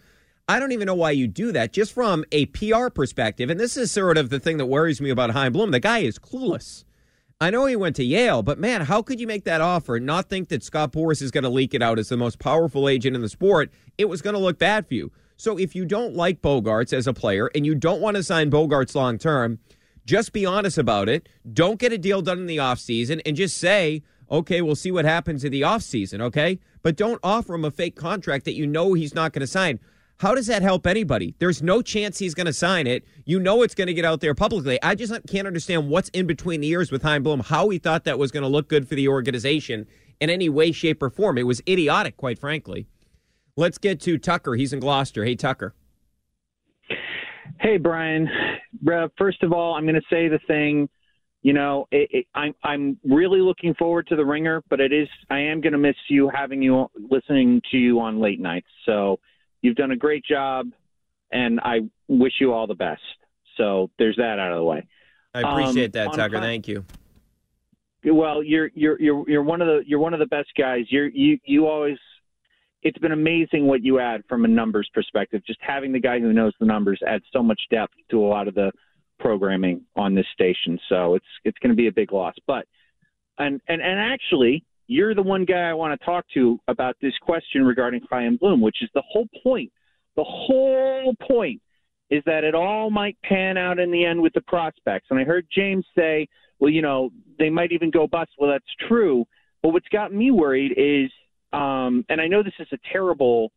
I don't even know why you do that, just from a PR perspective. And this is sort of the thing that worries me about Chaim Bloom. The guy is clueless. I know he went to Yale, but man, how could you make that offer and not think that Scott Boras is going to leak it out as the most powerful agent in the sport? It was going to look bad for you. So if you don't like Bogaerts as a player and you don't want to sign Bogaerts long term, just be honest about it. Don't get a deal done in the offseason and just say, okay, we'll see what happens in the offseason, okay? But don't offer him a fake contract that you know he's not going to sign. How does that help anybody? There's no chance he's going to sign it. You know it's going to get out there publicly. I just can't understand what's in between the ears with Chaim Bloom, how he thought that was going to look good for the organization in any way, shape, or form. It was idiotic, quite frankly. Let's get to Tucker. He's in Gloucester. Hey, Tucker. Hey, Brian. First of all, I'm going to say the thing. You know, it, it, I'm I'm really looking forward to the ringer, but it is I am going to miss you having you listening to you on late nights. So You've done a great job, and I wish you all the best. So there's that out of the way. I appreciate um, that, Tucker. Thank you. Well, you're you're you're you're one of the you're one of the best guys. You're you you always. It's been amazing what you add from a numbers perspective. Just having the guy who knows the numbers adds so much depth to a lot of the programming on this station. So it's it's going to be a big loss. But and and and actually, you're the one guy I want to talk to about this question regarding Chaim Bloom, which is the whole point. The whole point is that it all might pan out in the end with the prospects. And I heard James say, well, you know, they might even go bust. Well, that's true. But what's got me worried is, um, and I know this is a terrible,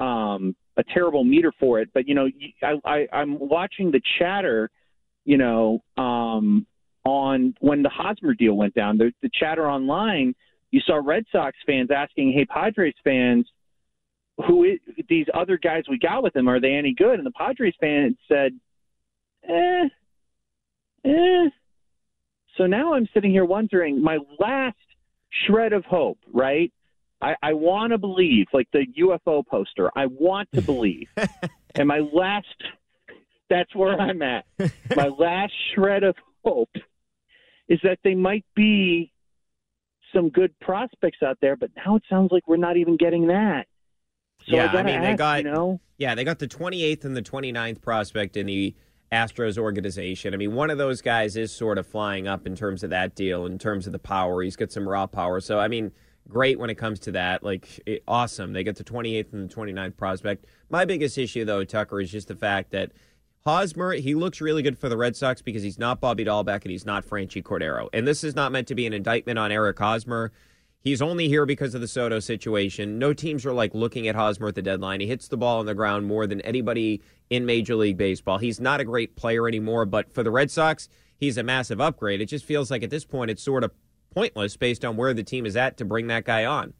um, a terrible meter for it, but you know, I, I, I'm watching the chatter, you know, um, on when the Hosmer deal went down. The, the chatter online you saw Red Sox fans asking, "Hey, Padres fans, who is, these other guys we got with them are they any good?" And the Padres fans said, "Eh, eh." So now I'm sitting here wondering, my last shred of hope, right? I, I want to believe, like the UFO poster. I want to believe, and my last. That's where I'm at. My last shred of hope is that they might be some good prospects out there, but now it sounds like we're not even getting that. So yeah, I, I mean, ask, they got you know? yeah, they got the 28th and the 29th prospect in the Astros organization. I mean, one of those guys is sort of flying up in terms of that deal, in terms of the power. He's got some raw power. So, I mean, great when it comes to that. Like, it, awesome. They get the 28th and the 29th prospect. My biggest issue, though, Tucker, is just the fact that Hosmer, he looks really good for the Red Sox because he's not Bobby Dalbec and he's not Franchy Cordero. And this is not meant to be an indictment on Eric Hosmer. He's only here because of the Soto situation. No teams are like looking at Hosmer at the deadline. He hits the ball on the ground more than anybody in Major League Baseball. He's not a great player anymore, but for the Red Sox, he's a massive upgrade. It just feels like at this point it's sort of pointless based on where the team is at to bring that guy on.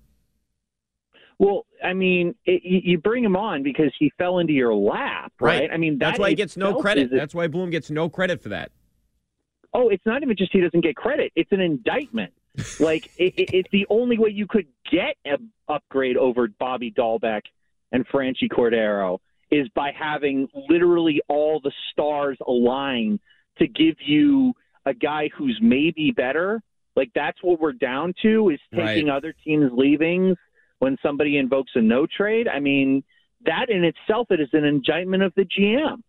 Well, I mean, it, you bring him on because he fell into your lap, right? right. I mean, that that's why he gets no credit. That's why Bloom gets no credit for that. Oh, it's not even just he doesn't get credit; it's an indictment. like it, it, it's the only way you could get an upgrade over Bobby Dalbec and Franchy Cordero is by having literally all the stars align to give you a guy who's maybe better. Like that's what we're down to is taking right. other teams' leavings when somebody invokes a no trade. I mean, that in itself it is an indictment of the GM.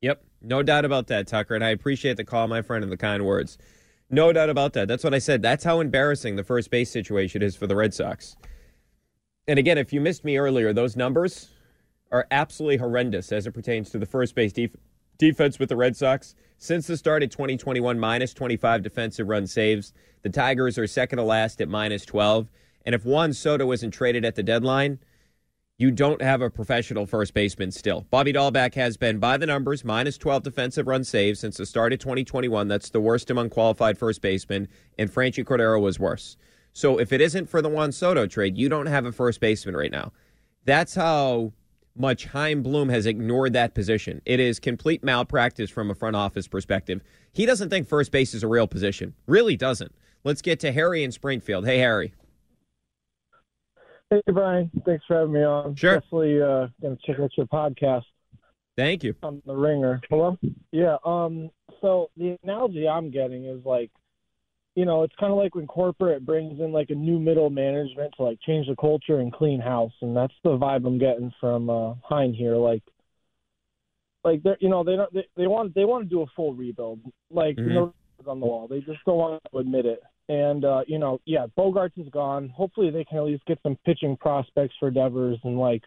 Yep, no doubt about that, Tucker. And I appreciate the call, my friend, and the kind words. No doubt about that. That's what I said. That's how embarrassing the first base situation is for the Red Sox. And again, if you missed me earlier, those numbers are absolutely horrendous as it pertains to the first base def- defense with the Red Sox. Since the start of 2021, minus 25 defensive run saves. The Tigers are second to last at minus 12. And if Juan Soto isn't traded at the deadline, you don't have a professional first baseman still. Bobby Dalbec has been, by the numbers, minus 12 defensive run saves since the start of 2021. That's the worst among qualified first basemen. And Franchy Cordero was worse. So if it isn't for the Juan Soto trade, you don't have a first baseman right now. That's how much Chaim Bloom has ignored that position. It is complete malpractice from a front office perspective. He doesn't think first base is a real position. Really doesn't. Let's get to Harry in Springfield. Hey, Harry. Hey, Brian. Thanks for having me on. Sure. Definitely uh, going to check out your podcast. Thank you. On the ringer. Hello? Yeah. Um. So the analogy I'm getting is like, you know, it's kind of like when corporate brings in like a new middle management to like change the culture and clean house, and that's the vibe I'm getting from uh, Chaim here. Like, like they're you know they don't they, they want they want to do a full rebuild. Like Mhm. no on the wall. They just don't want to admit it. And uh, you know, yeah, Bogaerts is gone. Hopefully, they can at least get some pitching prospects for Devers and like,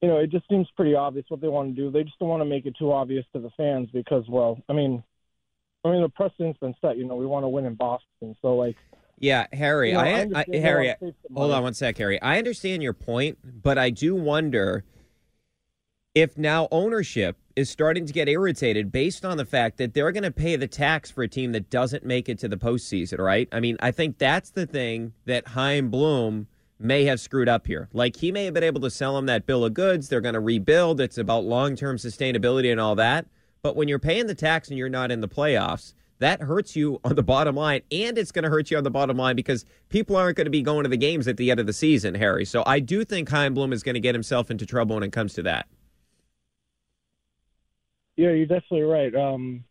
you know, it just seems pretty obvious what they want to do. They just don't want to make it too obvious to the fans because, well, I mean, I mean, the precedent's been set. You know, we want to win in Boston, so like, Yeah, Harry. You know, I I, I, Harry. wanna save some Hold on one sec, Harry. I understand your point, but I do wonder if now ownership is starting to get irritated based on the fact that they're going to pay the tax for a team that doesn't make it to the postseason, right? I mean, I think that's the thing that Chaim Bloom may have screwed up here. Like he may have been able to sell them that bill of goods. They're going to rebuild. It's about long term sustainability and all that. But when you're paying the tax and you're not in the playoffs, that hurts you on the bottom line, and it's going to hurt you on the bottom line because people aren't going to be going to the games at the end of the season, Harry. So I do think Chaim Bloom is going to get himself into trouble when it comes to that. Yeah, you're definitely right. Um,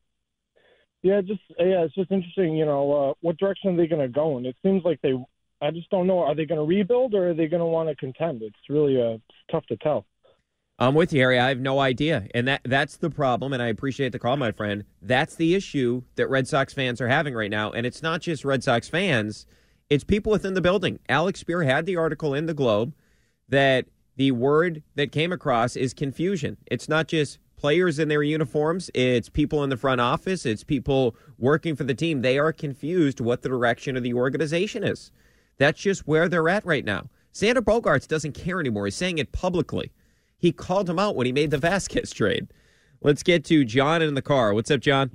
yeah, just yeah, it's just interesting. You know, uh, what direction are they going to go in? It seems like they. I just don't know. Are they going to rebuild or are they going to want to contend? It's really uh, tough to tell. I'm with you, Harry. I have no idea, and that that's the problem. And I appreciate the call, my friend. That's the issue that Red Sox fans are having right now, and it's not just Red Sox fans; it's people within the building. Alex Speier had the article in the Globe that the word that came across is confusion. It's not just players in their uniforms; it's people in the front office, it's people working for the team. They are confused what the direction of the organization is. That's just where they're at right now. Xander Bogaerts doesn't care anymore. He's saying it publicly. He called him out when he made the Vázquez trade. Let's get to John in the car. What's up, John?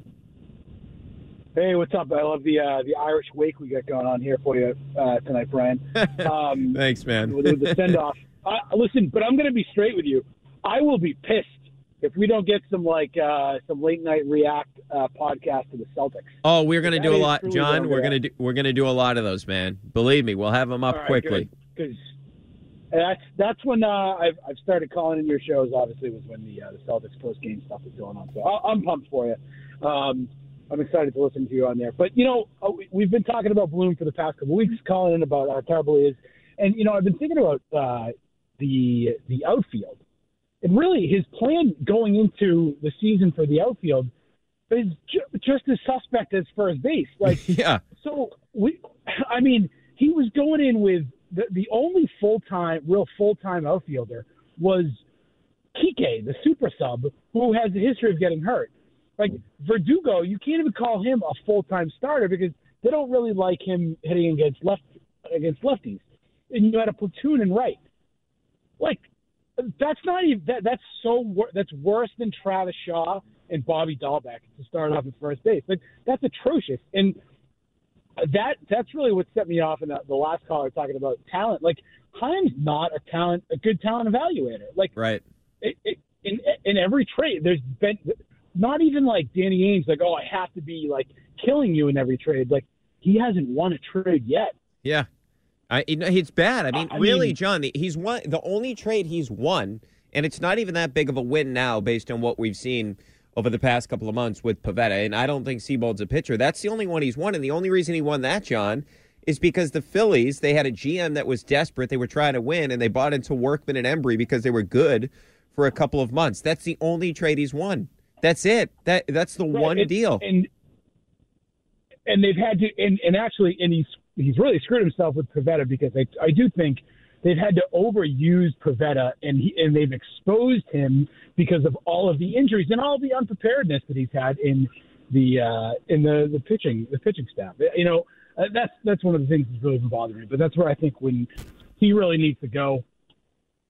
Hey, what's up? I love the uh, the Irish wake we got going on here for you uh, tonight, Brian. Um, Thanks, man. with, the send off. Uh, listen, but I'm going to be straight with you. I will be pissed if we don't get some like uh, some late night react uh, podcast to the Celtics. Oh, we're gonna do a lot, John. We're we're gonna do, we're gonna do a lot of those, man. Believe me, we'll have them up right, quickly. Because that's that's when uh, I've I've started calling in your shows. Obviously, was when the uh, the Celtics post game stuff was going on. So I, I'm pumped for you. Um, I'm excited to listen to you on there. But you know, uh, we- we've been talking about Bloom for the past couple weeks, calling in about how terrible he is, and you know, I've been thinking about uh, the the outfield, and really his plan going into the season for the outfield is ju- just as suspect as first base. Like, yeah. So we, I mean, he was going in with the, the only full time, real full time outfielder was Kike, the super sub, who has a history of getting hurt. Like Verdugo, you can't even call him a full time starter because they don't really like him hitting against left against lefties. And you had a platoon in right. Like that's not even that. That's so wor- that's worse than Travis Shaw and Bobby Dalbec to start off at first base. Like that's atrocious. And that that's really what set me off in the, the last caller talking about talent. Like Chaim's not a talent, a good talent evaluator. Like right. it, it, in in every trade, there's been not even like Danny Ainge, like oh I have to be like killing you in every trade. Like he hasn't won a trade yet. Yeah. I, it's bad. I mean, I really, mean- John, he's won the only trade he's won, and it's not even that big of a win now based on what we've seen over the past couple of months with Pivetta. And I don't think Seabold's a pitcher. That's the only one he's won. And the only reason he won that, John, is because the Phillies, they had a GM that was desperate. They were trying to win, and they bought into Workman and Hembree because they were good for a couple of months. That's the only trade he's won. That's it. That That's the Right, one and- deal. And and they've had to and, and actually and he's he's really screwed himself with Pivetta because I I do think they've had to overuse Pivetta and he and they've exposed him because of all of the injuries and all the unpreparedness that he's had in the uh in the the pitching the pitching staff. You know, uh, that's that's one of the things that's really been bothering me. But that's where I think when he really needs to go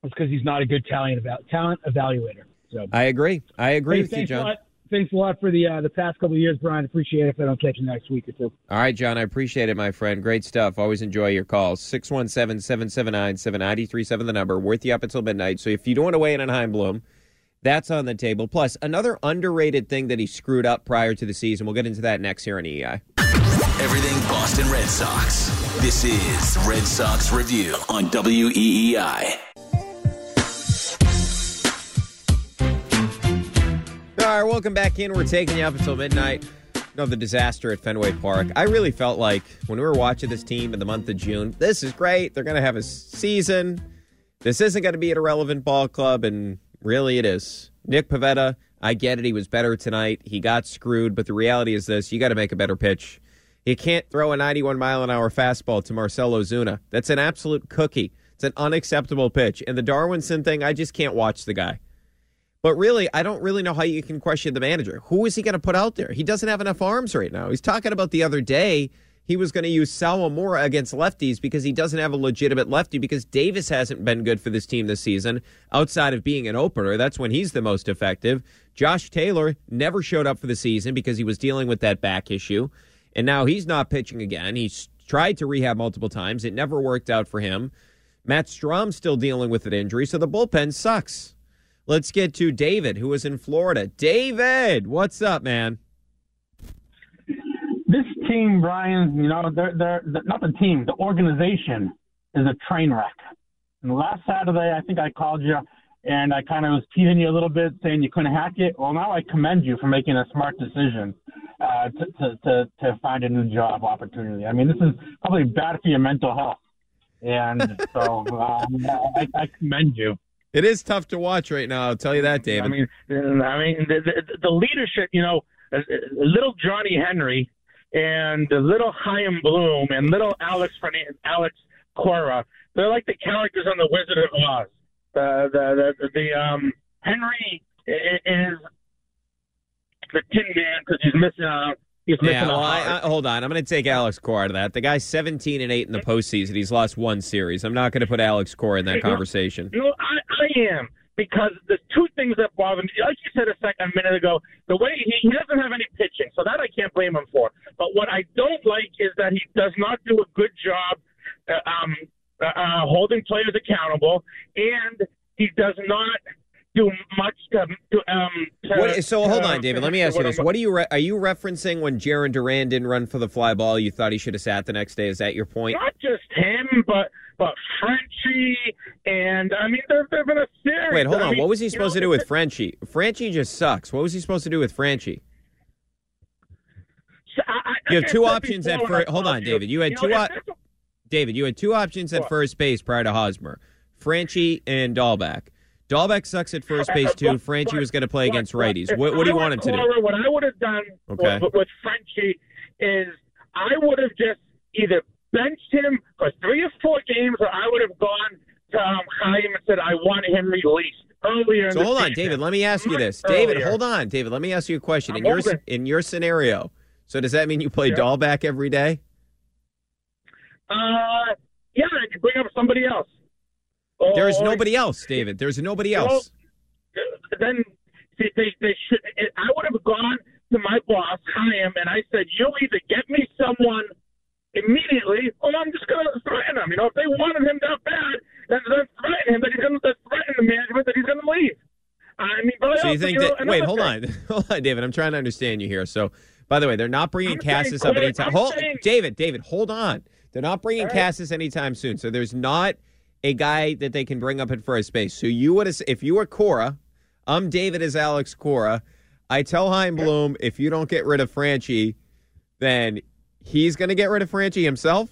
is because he's not a good talent about talent evaluator. So I agree. I agree Hey, with you, John. Lot. thanks a lot for the uh, the past couple of years, Brian. Appreciate it if I don't catch you next week or two. All right, John, I appreciate it, my friend. Great stuff. Always enjoy your calls. 617 779 7937, the number. Worth you up until midnight. So if you don't want to weigh in on Chaim Bloom, that's on the table. Plus, another underrated thing that he screwed up prior to the season. We'll get into that next here on EI. Everything Boston Red Sox. This is Red Sox Review on E WEEI. Right, welcome back in. We're taking you up until midnight. Know, the disaster at Fenway Park. I really felt like when we were watching this team in the month of June, this is great. They're going to have a season. This isn't going to be an irrelevant ball club, and really it is. Nick Pivetta, I get it. He was better tonight. He got screwed, but the reality is this you got to make a better pitch. You can't throw a 91 mile an hour fastball to Marcell Ozuna. That's an absolute cookie. It's an unacceptable pitch. And the Darwinzon thing, I just can't watch the guy. But really, I don't really know how you can question the manager. Who is he going to put out there? He doesn't have enough arms right now. He's talking about the other day he was going to use Sawamura against lefties because he doesn't have a legitimate lefty because Davis hasn't been good for this team this season outside of being an opener. That's when he's the most effective. Josh Taylor never showed up for the season because he was dealing with that back issue. And now he's not pitching again. He's tried to rehab multiple times. It never worked out for him. Matt Strahm's still dealing with an injury, so the bullpen sucks. Let's get to David, who is in Florida. David, what's up, man? This team, Brian, you know, they're, they're, not the team, the organization is a train wreck. And last Saturday, I think I called you and I kind of was teasing you a little bit, saying you couldn't hack it. Well, now I commend you for making a smart decision uh, to, to, to, to find a new job opportunity. I mean, this is probably bad for your mental health. And so um, I, I commend you. It is tough to watch right now. I'll tell you that, David. I mean, I mean, the, the, the leadership. You know, uh, little Johnny Henry and little Chaim Bloom and little Alex Fernandez, Alex Cora. They're like the characters on the Wizard of Oz. The the the, the um Henry is the Tin Man because he's missing out. He's Yeah, well, heart. I, I, hold on. I'm going to take Alex Cora out of that. The guy's 17 and 8 in the postseason. He's lost one series. I'm not going to put Alex Cora in that conversation. No, I, I am because there's two things that bother me. Like you said a second a minute ago, the way he, he doesn't have any pitching, so that I can't blame him for. But what I don't like is that he does not do a good job uh, um, uh, uh, holding players accountable, and he does not do much to. to um, to, What, so hold on, David. Let me ask you this: What are you re- are you referencing when Jarren Duran didn't run for the fly ball? You thought he should have sat the next day. Is that your point? Not just him, but but Frenchie, and I mean, there have been a series. Wait, hold I on. mean, What was he you supposed know, to do with Frenchie? Frenchie just sucks. What was he supposed to do with Frenchie? You have two options at first. Hold on, David. You had You know, two. that's David, you had two options at What? first base prior to Hosmer: Frenchie and Dalbec. Dalbec sucks at first base too. Frenchie was going to play against righties. What, what do you want him to do? What I would have done Okay. with, with Frenchie is I would have just either benched him for three or four games, or I would have gone to um, Chaim and said I want him released earlier. in So hold on. David. Let me ask you this, David. earlier. Hold on, David. Let me ask you a question. In I'm your open. in your scenario, so does that mean you play Yeah. Dalbec every day? Uh, yeah, I could bring up somebody else. There's oh, nobody else, David. There's nobody Well, else. then they, they, they should. I would have gone to my boss, Chaim, and I said, "You either get me someone immediately, or I'm just going to threaten him. You know, if they wanted him that bad, then, then threaten him that he's going to threaten the management that he's going to leave." I mean, So you think that? Wait, hold on, hold on, David. I'm trying to understand you here. So, by the way, they're not bringing I'm Casas up anytime. Hold, saying- David, David, hold on. They're not bringing right. Casas anytime soon. So there's not a guy that they can bring up at first base. So you would, have, if you were Cora, I'm David as Alex Cora. I tell Chaim Bloom if you don't get rid of Franchy, then he's going to get rid of Franchy himself.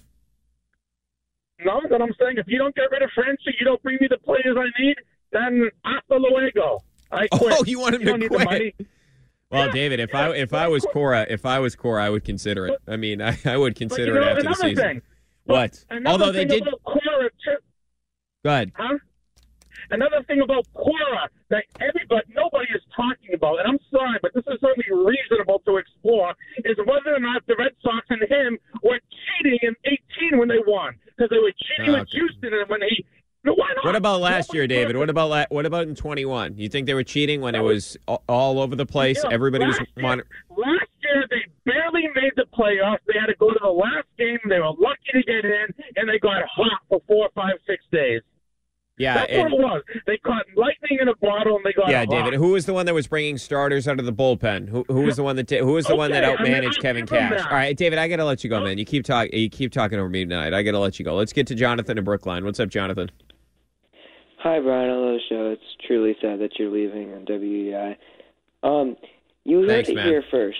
No, that I'm saying if you don't get rid of Franchy, you don't bring me the players I need, then hasta luego. I oh, quit. Oh, you want him to don't the quit? money. Well, David, if I if I was Cora, if I was Cora, I would consider it. I mean, I, I would consider you know, it after the season. thing. What? Another Although they did. about Cora, too, Go ahead. Huh? Another thing about Cora that everybody, nobody is talking about, and I'm sorry, but this is certainly reasonable to explore, is whether or not the Red Sox and him were cheating in 18 when they won. Because they were cheating ah, with okay. Houston, and when he No, why not? What about last year, David? What about la- what about in 21? You think they were cheating when it was all over the place? Yeah, Everybody was last year- Last year, they barely made the playoffs. They had to go to the last game. They were lucky to get in, and they got hot for four, five, six days. Yeah, That's and- what it was. They caught lightning in a bottle, and they got Yeah, hot. David. Who was the one that was bringing starters out of the bullpen? Who, who was the one that ta- who was the one that Okay, I mean, outmanaged Kevin Cash? that. All right, David, I got to let you go, man. You keep talking. You keep talking over me tonight. I got to let you go. Let's get to Jonathan in Brookline. What's up, Jonathan? Hi, Brian. I love the show. It's truly sad that you're leaving on WEEI. Um, you heard Thanks, it man. here first.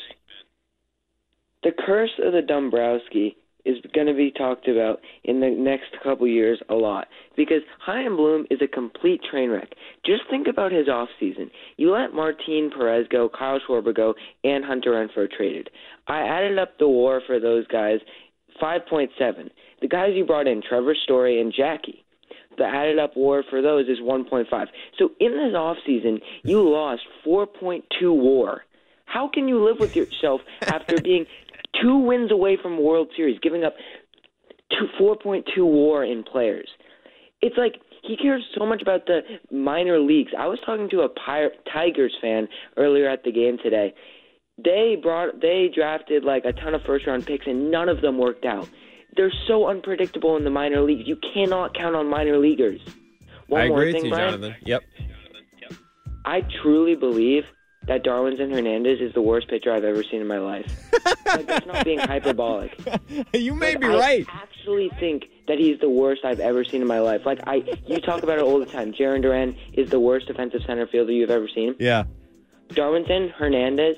The curse of the Dombrowski is going to be talked about in the next couple years a lot because Chaim Bloom is a complete train wreck. Just think about his off season. You let Martin Perez go, Kyle Schwarber go, and Hunter Renfroe traded. I added up the WAR for those guys, 5.7. The guys you brought in, Trevor Story and Jackie the added up war for those is 1.5. So in this off season, you lost 4.2 war. How can you live with yourself after being two wins away from World Series, giving up two, 4.2 war in players? It's like he cares so much about the minor leagues. I was talking to a Pir- Tigers fan earlier at the game today. They brought they drafted like a ton of first round picks and none of them worked out. They're so unpredictable in the minor leagues. You cannot count on minor leaguers. One I more agree thing, with you, Brian. Jonathan. Yep. I truly believe that Darwinzon Hernandez is the worst pitcher I've ever seen in my life. like, that's not being hyperbolic. you may be I right. I actually think that he's the worst I've ever seen in my life. Like I, you talk about it all the time. Jarren Duran is the worst defensive center fielder you've ever seen. Yeah. Darwinzon Hernandez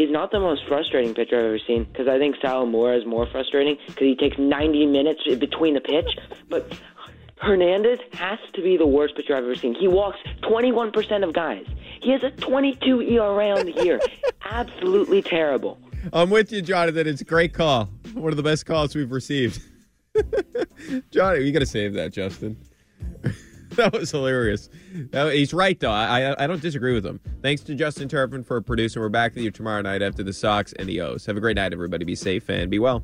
is not the most frustrating pitcher I've ever seen because I think Sawamura is more frustrating because he takes 90 minutes between the pitch. But Hernandez has to be the worst pitcher I've ever seen. He walks 21% of guys. He has a 22 ERA on the year. Absolutely terrible. I'm with you, Jonathan. It's a great call. One of the best calls we've received. Johnny, you got to save that, Justin. that was hilarious. He's right, though. I, I I don't disagree with him. Thanks to Justin Turpin for producing. We're back with you tomorrow night after the Sox and the O's. Have a great night, everybody. Be safe and be well.